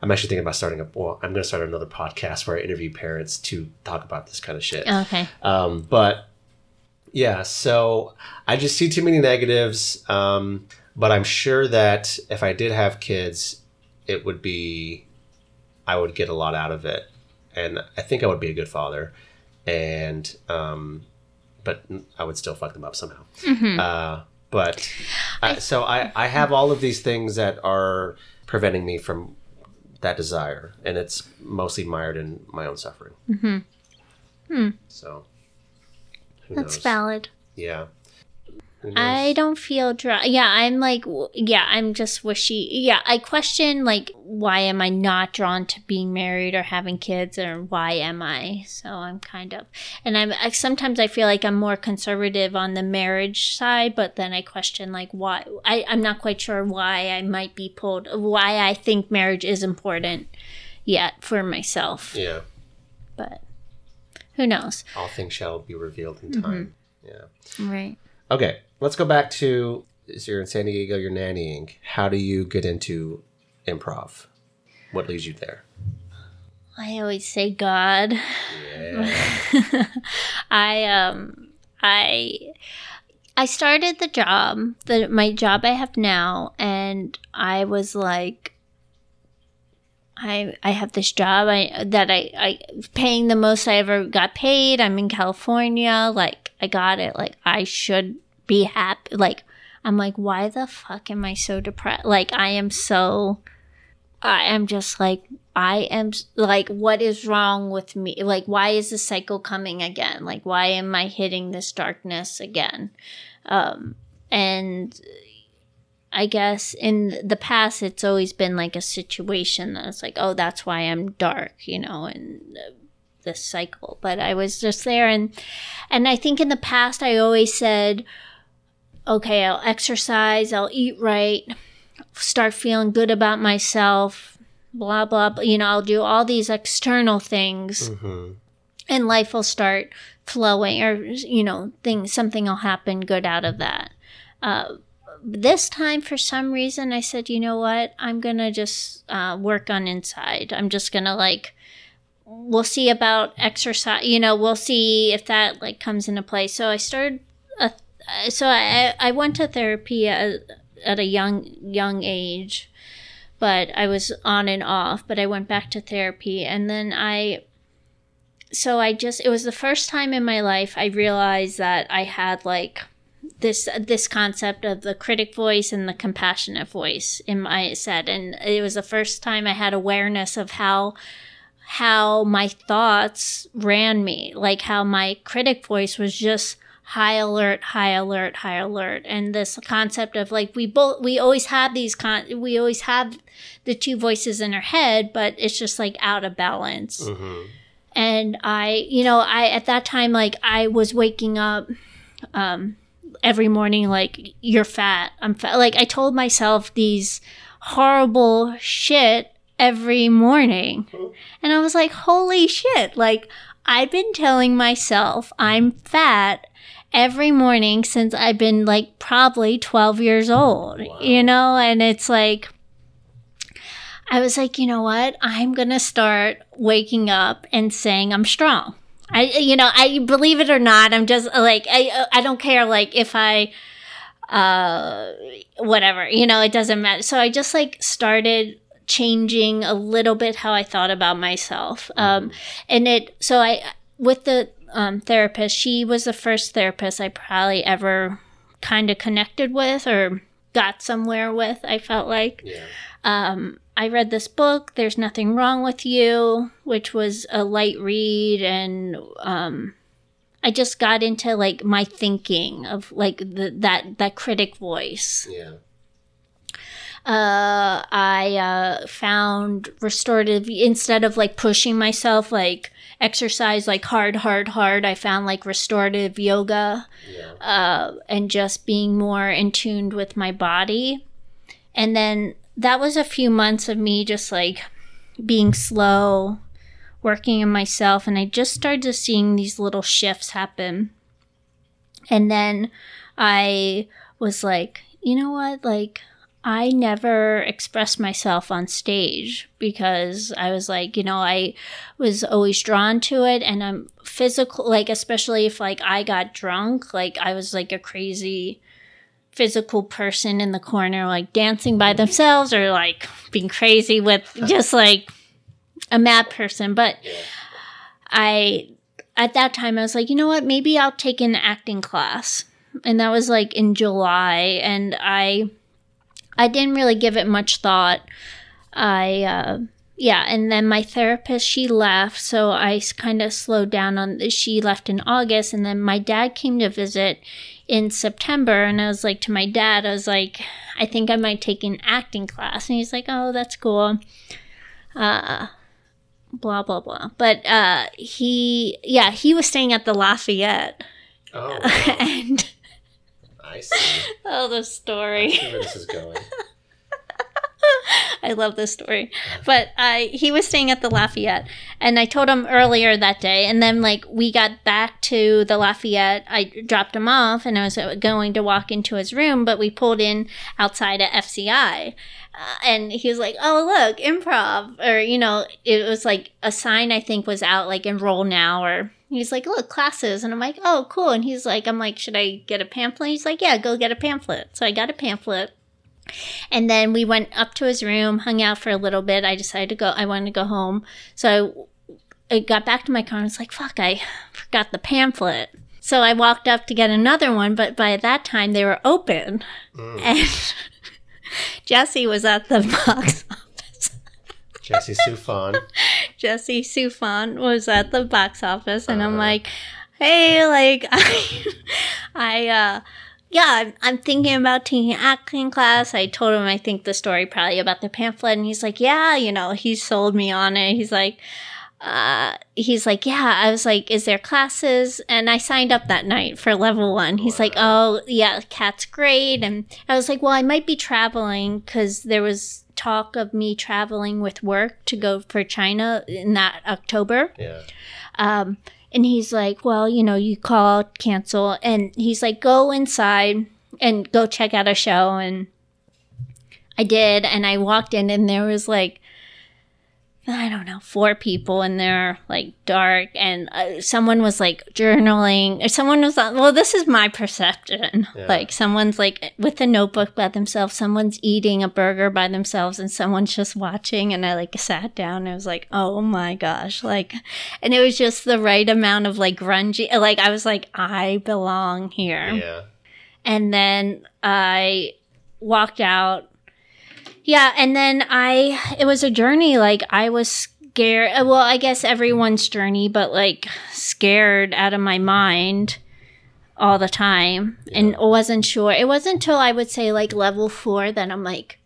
I'm actually thinking about starting a. Well, I'm going to start another podcast where I interview parents to talk about this kind of shit. Okay. Um, but yeah, so I just see too many negatives. Um, but I'm sure that if I did have kids, it would be, I would get a lot out of it. And I think I would be a good father. And, um, but I would still fuck them up somehow. Uh, but I, so I, I have all of these things that are preventing me from that desire, and it's mostly mired in my own suffering. Mm-hmm. So who That's knows? valid. Yeah. I don't feel dry. Yeah, I'm like, yeah, I'm just wishy. Yeah, I question like, why am I not drawn to being married or having kids, or why am I? So I'm kind of, and I'm I, sometimes I feel like I'm more conservative on the marriage side, but then I question like why. I I'm not quite sure why I might be pulled. Why I think marriage is important yet for myself, yeah. but who knows? All things shall be revealed in Mm-hmm. time. Yeah. Right. Okay, let's go back to so you're in San Diego, you're nannying. How do you get into improv? What leads you there? I always say God. Yeah. I um I I started the job, the my job I have now, and I was like I I have this job I that I I paying the most I ever got paid. I'm in California, like I got it. Like I should be happy. Like I'm like why the fuck am I so depressed? Like I am so I am just like I am like what is wrong with me? Like why is the cycle coming again? Like why am I hitting this darkness again? Um and I guess in the past it's always been like a situation that's like oh that's why I'm dark, you know, and this cycle. But I was just there and and I think in the past I always said okay, I'll exercise, I'll eat right, start feeling good about myself, blah, blah, blah. You know, I'll do all these external things hmm and life will start flowing or, you know, things, something will happen good out of that. Uh, this time, for some reason, I said, you know what? I'm going to just uh, work on inside. I'm just going to like, we'll see about exercise, you know, we'll see if that like comes into play. So I started, Uh, so I, I went to therapy at, at a young, young age but I was on and off. But I went back to therapy, and then I. So I just it was the first time in my life I realized that I had like this this concept of the critic voice and the compassionate voice in my set, and it was the first time I had awareness of how how my thoughts ran me, like how my critic voice was just high alert, high alert, high alert, and this concept of like we both we always have these con we always have the two voices in our head, but it's just like out of balance. hmm And I, you know, I at that time like I was waking up um every morning like you're fat. I'm fat. Like I told myself these horrible shit every morning. And I was like, "Holy shit." Like I've been telling myself I'm fat every morning since I've been like probably 12 years old, you know? And it's like, I was like, you know what? I'm going to start waking up and saying I'm strong. I, you know, I believe it or not, I'm just like, I, I don't care, like, if I, uh, whatever, you know, it doesn't matter. So I just like started changing a little bit how I thought about myself. Um, and it, so I, with the um, therapist, she was the first therapist I probably ever kind of connected with or got somewhere with, I felt like. Yeah. Um, I read this book, There's Nothing Wrong with You, which was a light read, and um, I just got into like my thinking of like the, that that critic voice. Yeah. Uh, I uh, found restorative instead of like pushing myself like exercise like hard, hard, hard. I found like restorative yoga Yeah. uh, and just being more in tuned with my body. And then that was a few months of me just like being slow, working on myself, and I just started to seeing these little shifts happen. And then I was like, you know what? Like, I never expressed myself on stage because I was like, you know, I was always drawn to it and I'm physical like especially if like I got drunk, like I was like a crazy physical person in the corner like dancing by themselves or like being crazy with just like a mad person, but I at that time I was like, you know what, maybe I'll take an acting class. And that was like in July. And I I didn't really give it much thought. I uh yeah, and then my therapist she left, so I kind of slowed down on. She left in August, and then my dad came to visit in September, and I was like to my dad, I was like, I think I might take an acting class, and he's like, Oh, that's cool. Uh, blah blah blah. But uh, he, yeah, he was staying at the Lafayette, Oh, and I see. oh, the story. see where this is going. I love this story. But I he was staying at the Lafayette and I told him earlier that day and then like we got back to the Lafayette. I dropped him off and I was uh, going to walk into his room, but we pulled in outside at FCI. Uh, and he was like, "Oh, look, improv." Or you know, it was like a sign I think was out like enroll now or He's like, look, classes. And I'm like, oh, cool. And he's like, I'm like, should I get a pamphlet? He's like, yeah, go get a pamphlet. So I got a pamphlet. And then we went up to his room, hung out for a little bit. I decided to go, I wanted to go home. So I, I got back to my car and was like, fuck, I forgot the pamphlet. So I walked up to get another one, but by that time they were open. Mm. And Jesse was at the box office. Jesse Sufan. Jesse Sufan was at the box office, and I'm like, hey, like, I, I, uh, yeah, I'm, I'm thinking about taking acting class. I told him I think the story probably about the pamphlet, and he's like, yeah, you know, he sold me on it. He's like, uh, he's like, yeah. I was like, is there classes? And I signed up that night for level one. He's like, oh, yeah, Cat's great. And I was like, well, I might be traveling because there was talk of me traveling with work to go for China in that October. Yeah. Um, and he's like, well, you know, you call, cancel. And he's like, go inside and go check out a show. And I did. And I walked in and there was like, I don't know, four people in there, like dark, and uh, someone was like journaling, or someone was, on, well, this is my perception. Yeah. Like, someone's like with a notebook by themselves, someone's eating a burger by themselves, and someone's just watching. And I like sat down and I was like, oh my gosh. Like, and it was just the right amount of like grungy. Like, I was like, I belong here. Yeah. And then I walked out. Yeah, and then I it was a journey like I was scared. uh, Well, I guess everyone's journey, but like scared out of my mind all the time and wasn't sure. It wasn't until I would say like level 4 that I'm like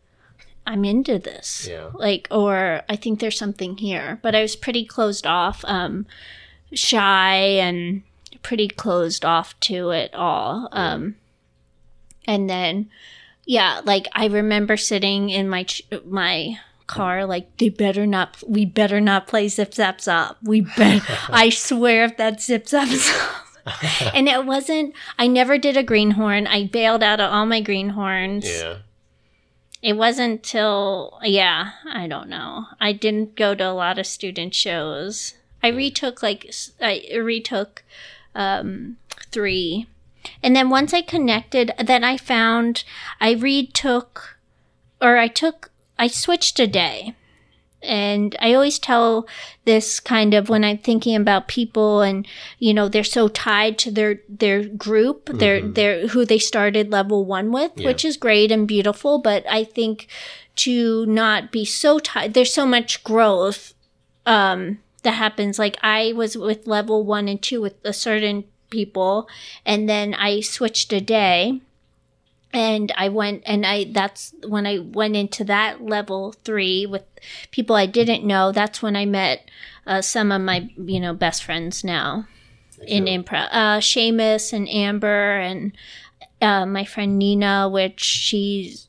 I'm into this. Yeah. Like or I think there's something here. But I was pretty closed off, um shy and pretty closed off to it all. Um and then yeah like i remember sitting in my ch- my car like they better not we better not play zip zap zop we bet i swear if that zip zap zop and it wasn't i never did a greenhorn. I bailed out of all my greenhorns. Yeah. it wasn't till yeah i don't know. I didn't go to a lot of student shows. I retook like i retook um three and then once i connected then i found i retook or i took i switched a day. And i always tell this kind of when i'm thinking about people and you know they're so tied to their their group their their who they started level one with Yeah. which is great and beautiful. But i think to not be so tied there's so much growth um that happens. Like i was with level one and two with a certain people. And then i switched a day and i went and i that's when i went into that level three with people i didn't know. That's when i met uh, some of my you know best friends now in improv uh Seamus and amber and uh, my friend nina which she's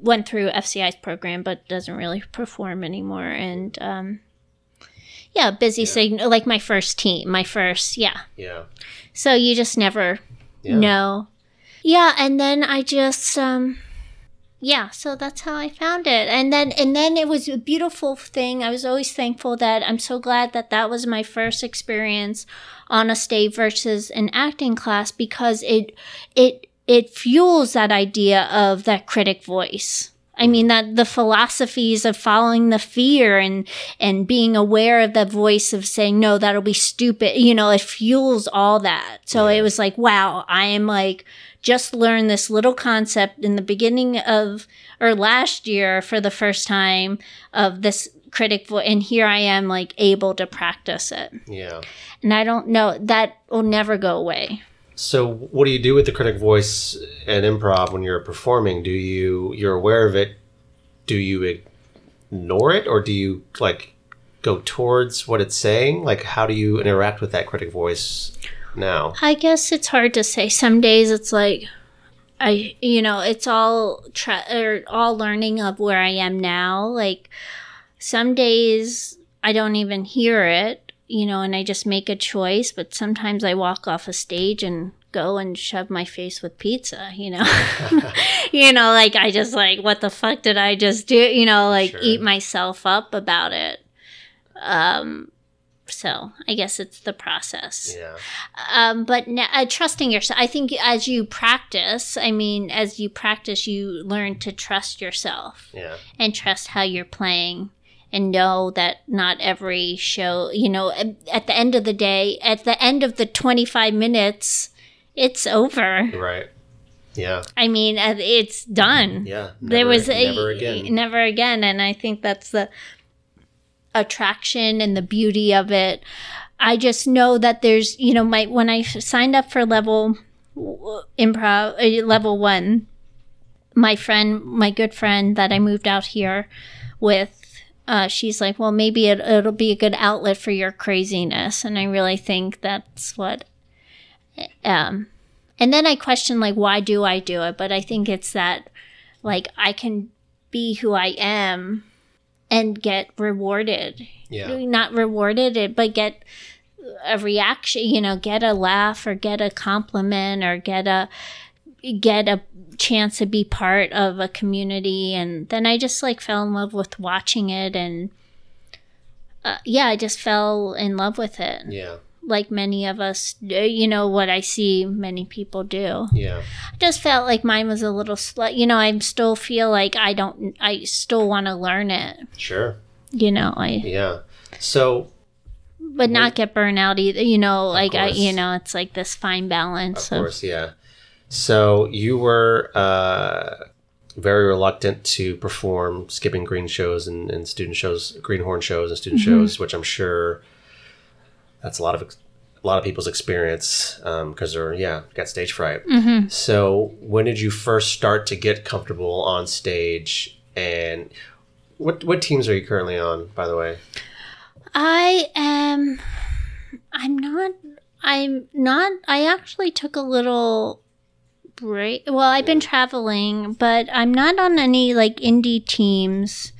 went through fci's program but doesn't really perform anymore. And um yeah busy signal like my first team my first yeah Yeah. so you just never Yeah. know. Yeah, and then I just um yeah, so that's how I found it. And then and then it was a beautiful thing. I was always thankful that I'm so glad that that was my first experience on a stage versus an acting class because it it it fuels that idea of that critic voice. I mean that the philosophies of following the fear and and being aware of that voice of saying no that'll be stupid you know it fuels all that. So it was like wow I am like just learned this little concept in the beginning of or last year for the first time of this critic voice and here i am like able to practice it. Yeah. and i don't know that will never go away So, what do you do with the critic voice and improv when you're performing? Do you you're aware of it? Do you ignore it, or do you like go towards what it's saying? Like, how do you interact with that critic voice now? I guess it's hard to say. Some days it's like I you know, it's all tra- or all learning of where I am now. Like some days I don't even hear it, you know, and I just make a choice, but sometimes I walk off a stage and go and shove my face with pizza, you know. you know, like I just like what the fuck did I just do? You know, like Sure. eat myself up about it. Um so I guess it's the process Yeah. um, but n- uh, trusting yourself i think as you practice i mean as you practice you learn to trust yourself Yeah. and trust how you're playing and know that not every show you know at the end of the day at the end of the 25 minutes it's over Right. Yeah. i mean uh, it's done Yeah. there was a never again. never again and i think that's the attraction and the beauty of it i just know that there's you know my when i signed up for level improv uh, level one my friend my good friend that i moved out here with uh, she's like well maybe it, it'll be a good outlet for your craziness. And i really think that's what um and then i question like why do i do it? But i think it's that like i can be who i am and get rewarded. Yeah. not rewarded it but get a reaction you know get a laugh or get a compliment or get a get a chance to be part of a community and then i just like fell in love with watching it and uh, yeah i just fell in love with it Yeah. like many of us you know what i see many people do Yeah. I just felt like mine was a little slut you know i still feel like i don't i still want to learn it Sure. you know i Yeah. So, but not get burnt out either you know like i you know it's like this fine balance of of, course, yeah. So you were uh, very reluctant to perform skipping green shows and, and student shows, greenhorn shows and student mm-hmm. shows, which I'm sure that's a lot of a lot of people's experience um, because they're yeah got stage fright. Mm-hmm. So when did you first start to get comfortable on stage? And what what teams are you currently on, by the way? i am i'm not i'm not i actually took a little break well i've been traveling but i'm not on any like indie teams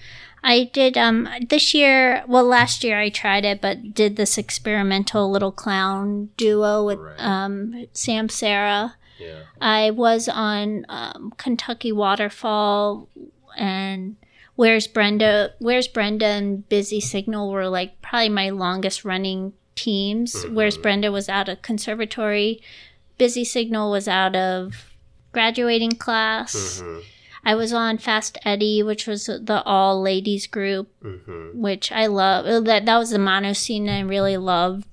I did um this year. Well, last year I tried it, but did this experimental little clown duo with Right. um Sam Sarah. Yeah. I was on um, Kentucky Waterfall and Where's Brenda? Where's Brenda and Busy Signal were like probably my longest running teams. Where's Brenda was out of conservatory. Busy Signal was out of graduating class. hmm I was on Fast Eddie, which was the all ladies group, hmm which I love. That that was the mono scene I really loved.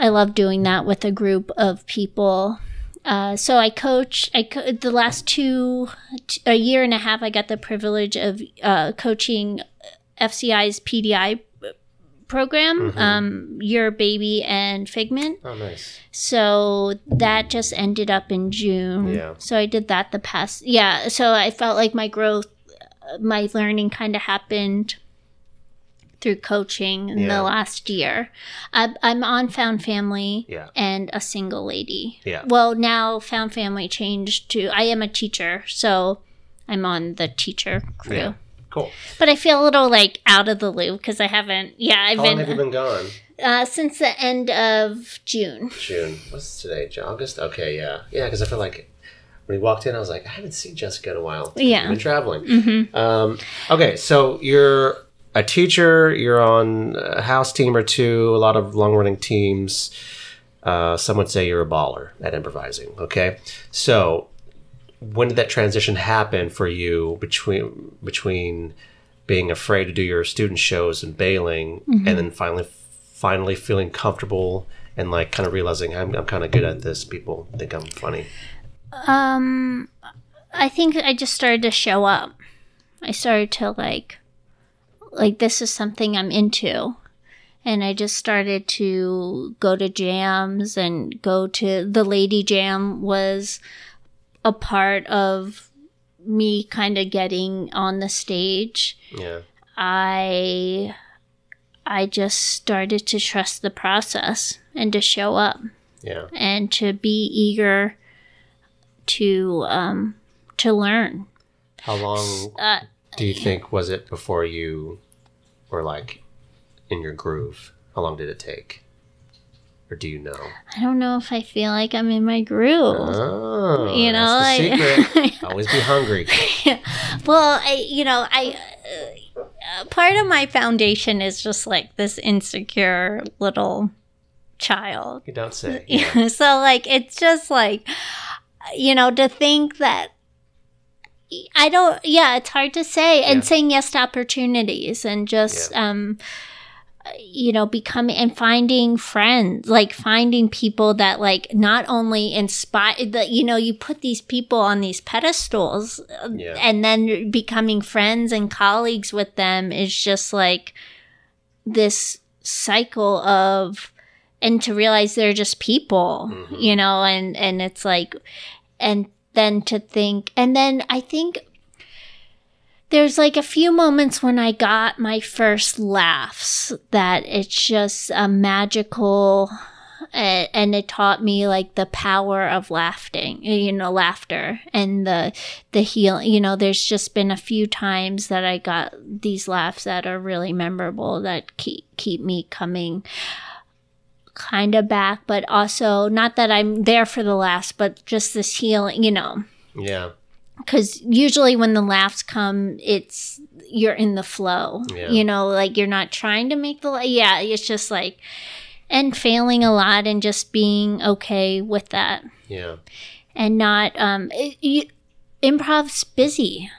I love doing that with a group of people. Uh, so I coach. I co- the last two t- a year and a half. I got the privilege of uh, coaching FCI's PDI program, um, Your Baby and Figment. Oh, nice. So that just ended up in June. Yeah. So I did that the past. Yeah. So I felt like my growth, uh, my learning kind of happened through coaching in Yeah. the last year. I, I'm on Found Family Yeah. and a single lady. Yeah. Well, now Found Family changed to I am a teacher. So I'm on the teacher crew. Yeah. Cool. But I feel a little like out of the loop because I haven't. Yeah, I've How long have you been been gone? uh, since the end of June. June. What's today? August? Okay, yeah. Yeah, because I feel like when he walked in, I was like, I haven't seen Jessica in a while. Yeah. You've been traveling. Um, okay, so you're a teacher, you're on a house team or two, a lot of long running teams. Uh, some would say you're a baller at improvising. Okay. So when did that transition happen for you between between being afraid to do your student shows and bailing and then finally finally feeling comfortable and like kind of realizing I'm, I'm kind of good at this people think i'm funny Um, I think I just started to show up. I started to like like this is something I'm into. And I just started to go to jams and go to the Lady Jam was a part of me kind of getting on the stage. Yeah. I I just started to trust the process and to show up Yeah. and to be eager to um to learn. How long Uh, do you think was it before you were like in your groove? How long did it take? Or do you know? I don't know if I feel like I'm in my groove. Oh, You know, that's the like- secret. Always be hungry. Well, I, you know, I uh, part of my foundation is just like this insecure little child. You don't say. Yeah. so like it's just like you know to think that I don't yeah, it's hard to say and Yeah. saying yes to opportunities and just um you know becoming and finding friends like finding people that like not only inspire that you know you put these people on these pedestals uh, Yeah. and then becoming friends and colleagues with them is just like this cycle of and to realize they're just people Mm-hmm. you know and and it's like and then to think and then i think there's like a few moments when i got my first laughs that it's just a magical and it taught me like the power of laughing uh, you know laughter and the the heal you know there's just been a few times that i got these laughs that are really memorable that keep keep me coming kind of back but also not that i'm there for the laughs but just this healing you know Yeah. Because usually when the laughs come it's you're in the flow Yeah. you know like you're not trying to make the la- yeah it's just like and failing a lot and just being okay with that Yeah. and not um it, you, improv's busy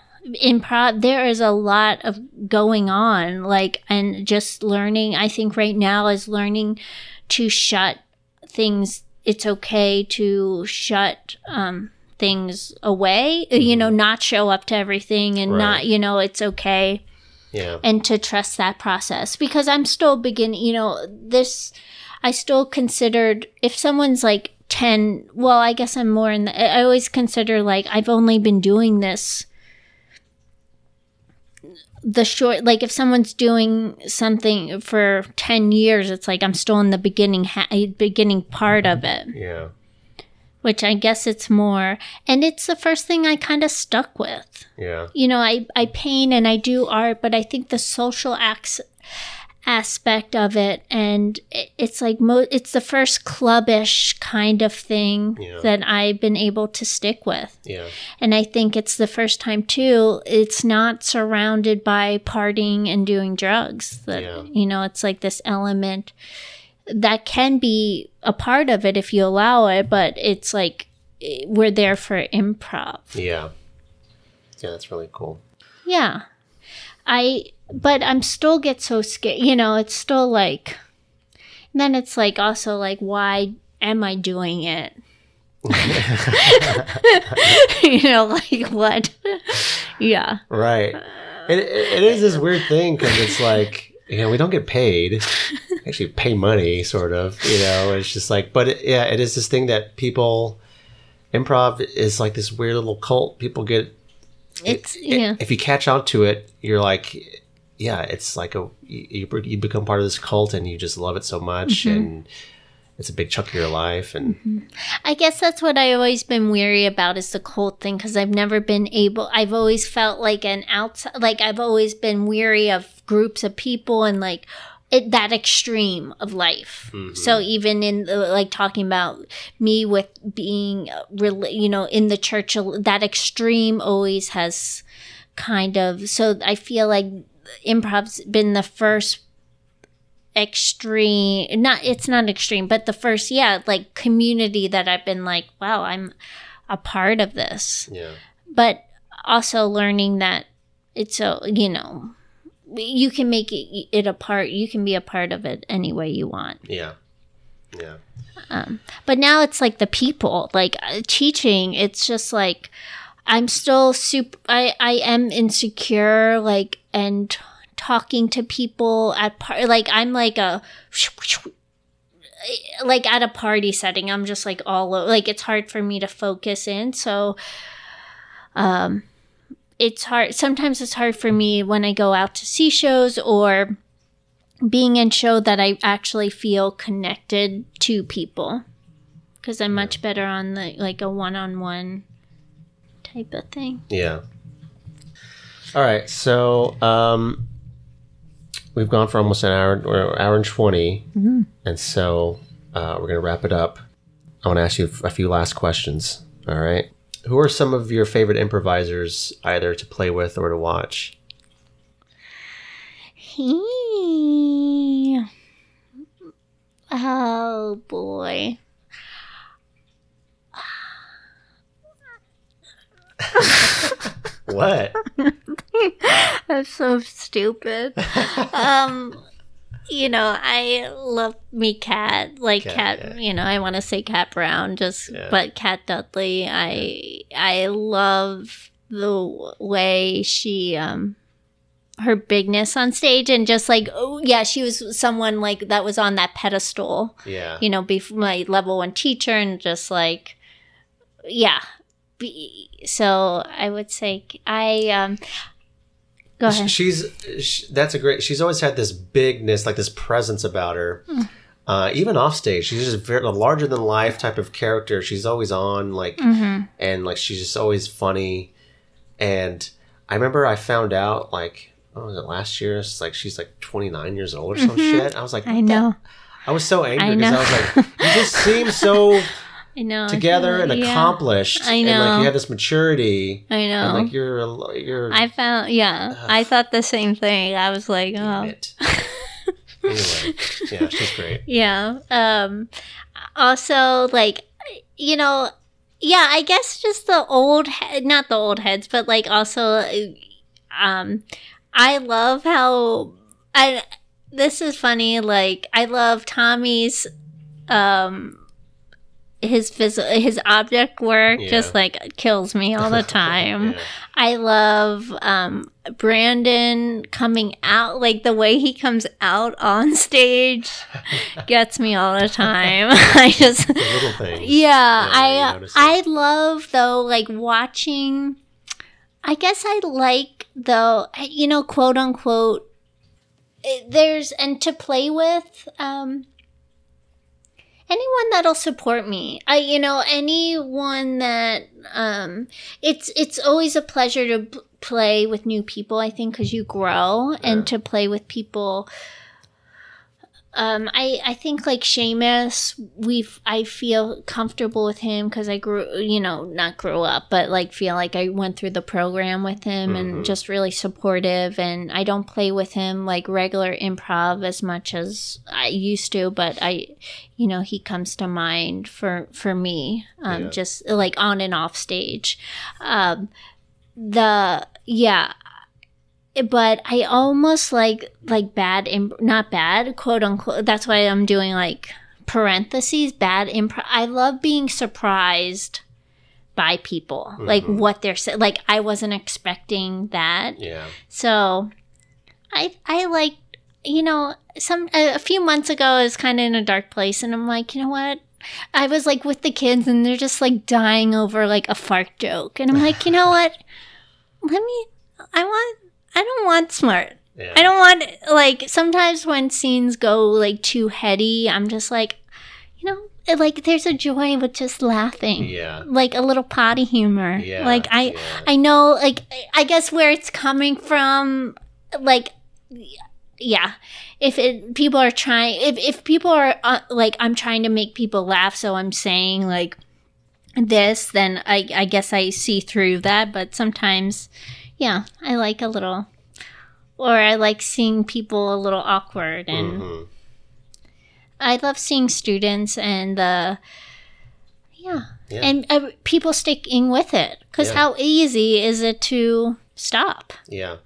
improv there is a lot of going on like and just learning i think right now is learning to shut things it's okay to shut um things away uh, you know mm-hmm. not show up to everything and Right. not you know it's okay Yeah. and to trust that process because I'm still beginning, you know, this, I still considered if someone's like 10, well, I guess I'm more in the, I always consider like I've only been doing this the short like if someone's doing something for 10 years it's like i'm still in the beginning ha- beginning part of it Yeah. Which i guess it's more and it's the first thing i kind of stuck with Yeah. you know, I, I paint and I do art, but I think the social acts aspect of it and it's like mo- it's the first clubbish kind of thing Yeah. that I've been able to stick with. Yeah. And I think it's the first time too it's not surrounded by partying and doing drugs that Yeah. you know it's like this element that can be a part of it if you allow it but it's like we're there for improv. Yeah. Yeah. That's really cool. Yeah. I but I'm still get so scared, you know, it's still like then it's like also like why am I doing it? you know, like what? yeah. Right. It, it, it is this weird thing because it's like, you know, we don't get paid. Actually, pay money, sort of. You know, it's just like, but it, yeah, it is this thing that people, improv is like this weird little cult. People get, It's i- yeah. if you catch on to it, you're like, yeah, it's like a, you, you become part of this cult and you just love it so much. Mm-hmm. And it's a big chunk of your life. And I guess that's what i've always been weary about is the cult thing because I've never been able. I've always felt like an outside. Like I've always been weary of groups of people and like it, that extreme of life. So even in the, like talking about me with being, uh, rel- you know, in the church, uh, that extreme always has kind of. So I feel like improv's been the first extreme not it's not extreme but the first yeah like community that i've been like wow i'm a part of this yeah. but also learning that it's a you know you can make it, it a part you can be a part of it any way you want Yeah. Yeah. Um, but now it's like the people like uh, teaching it's just like i'm still super i i am insecure like and talking to people at par- like I'm like a like at a party setting. I'm just like all like it's hard for me to focus in. So um it's hard sometimes it's hard for me when I go out to see shows or being in show that I actually feel connected to people because I'm much better on the like a one-on-one type of thing. Yeah. All right. So um, we've gone for almost an hour, or hour and 20. And so uh, we're going to wrap it up. I want to ask you a few last questions. All right. Who are some of your favorite improvisers, either to play with or to watch? Oh boy. What? That's so stupid. um you know, I love me cat, like Cat, yeah. you know, I want to say Cat Brown just Yeah. but Cat Dudley, I I love the way she um her bigness on stage and just like oh yeah, she was someone like that was on that pedestal. Yeah. you know, be my level one teacher and just like, yeah. Be, so I would say I um. Go ahead. She's sh that's a great. She's always had this bigness, like this presence about her. Hmm. Uh, even off stage, she's just very a larger than life type of character. She's always on, like, Mm-hmm. and like she's just always funny. And I remember I found out like, what was it last year? It's like she's like 29 years old or some shit. I was like, Mm-hmm. I know. I was so angry because I, know. was like, you just seem so I know. together and Yeah. accomplished, I and like you have this maturity. I know. And like you're, a- you're. I found. Yeah, I thought the same thing. I was like, oh, anyway, yeah, she's great. yeah. Um. Also, like, you know, yeah. I guess just the old, he- not the old heads, but like also, um, I love how I. This is funny. Like, I love Tommy's, um. His phys- his object work Yeah. just like kills me all the time. Yeah. I love um, Brandon coming out, like the way he comes out on stage gets me all the time. I just, little things. yeah, I. I love though, like watching. I guess I like though, you know, quote unquote. There's and to play with. um anyone that'll support me i you know anyone that um it's it's always a pleasure to p- play with new people i think because you grow Yeah. and to play with people um i i think like Seamus, we've i feel comfortable with him because i grew you know not grew up but like feel like i went through the program with him Mhm. and just really supportive and i don't play with him like regular improv as much as i used to but i you know he comes to mind for for me um Yeah. just like on and off stage um the yeah but i almost like like bad imp- not bad quote unquote that's why i'm doing like parentheses bad improv i love being surprised by people like Mhm. what they're saying like i wasn't expecting that Yeah. so I I like you know some a, a few months ago I was kind of in a dark place and I'm like, you know what? I was like with the kids and they're just like dying over like a fart joke and I'm like, you know what? Let me I want I don't want smart. Yeah. I don't want like sometimes when scenes go like too heady, I'm just like, you know, like there's a joy with just laughing. Yeah. Like a little potty humor. Yeah. Like I yeah. I know, like, I guess where it's coming from, like, yeah. If it, people are trying, if, if people are, uh, like, I'm trying to make people laugh, so I'm saying, like, this, then I, I guess I see through that. But sometimes, yeah, I like a little, or I like seeing people a little awkward. And Mhm. I love seeing students and, uh, yeah. Yeah. And uh, people sticking with it. Because Yeah. how easy is it to stop? Yeah.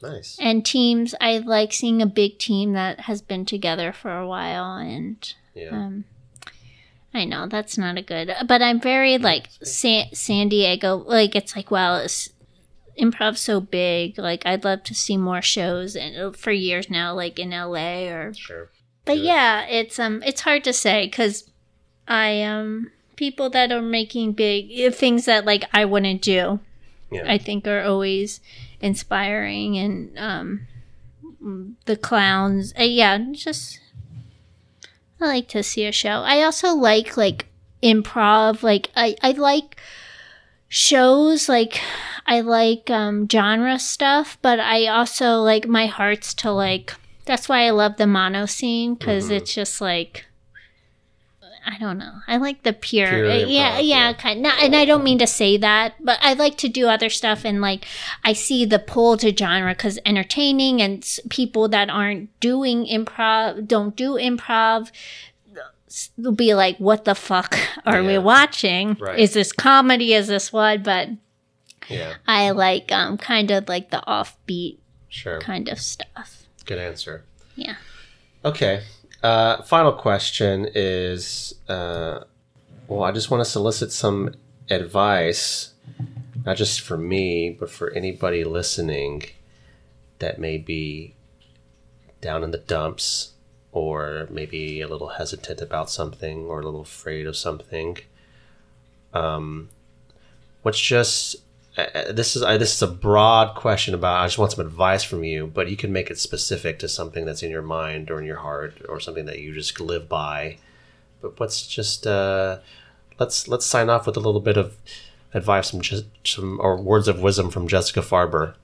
Nice. And teams, I like seeing a big team that has been together for a while. And Yeah. um, I know that's not a good, but I'm very like San, San Diego. Like it's like, well, it's, improv so big. Like I'd love to see more shows and for years now, like in LA or. Sure. But Good. yeah, it's um, it's hard to say because I um, people that are making big eh, things that like I wouldn't do. Yeah. I think are always inspiring and um, the clowns. Uh, yeah, just I like to see a show. I also like like improv. Like I I like shows like I like um genre stuff, but I also like my heart's to like that's why I love the mono scene because it's just like I don't know. I like the pure, Pure uh, yeah, improv, yeah, yeah. kind. Not, and I don't mean to say that, but I like to do other stuff, and like I see the pull to genre because entertaining and people that aren't doing improv, don't do improv, will be like, "What the fuck are we watching? Right. Is this comedy? Is this what?" But Yeah. I like um kind of like the offbeat Sure. kind of stuff. Good answer. Yeah. Okay. Uh, final question is uh, well, I just want to solicit some advice, not just for me, but for anybody listening that may be down in the dumps or maybe a little hesitant about something or a little afraid of something. Um, what's just uh, uh, this is uh, this is a broad question about. I just want some advice from you, but you can make it specific to something that's in your mind or in your heart or something that you just live by. But what's just uh, let's let's sign off with a little bit of advice from just some or words of wisdom from Jessica Farber.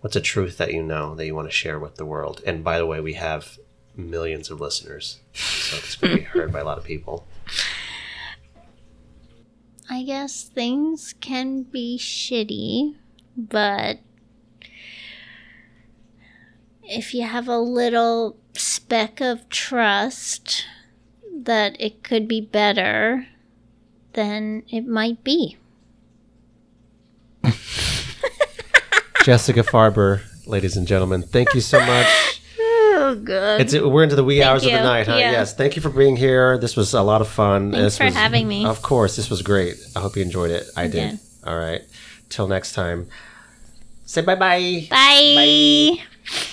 What's a truth that you know that you want to share with the world? And by the way, we have millions of listeners, so it's going to be heard by a lot of people. I guess things can be shitty, but if you have a little speck of trust that it could be better, then it might be. Jessica Farber, ladies and gentlemen, thank you so much. Good. It's we're into the wee hours of the night, huh? Yeah. Yes. Thank you for being here. This was a lot of fun. Thanks This for was- having me. Of course, this was great. I hope you enjoyed it. I did. All right. Till next time. Say bye bye. Bye. Bye.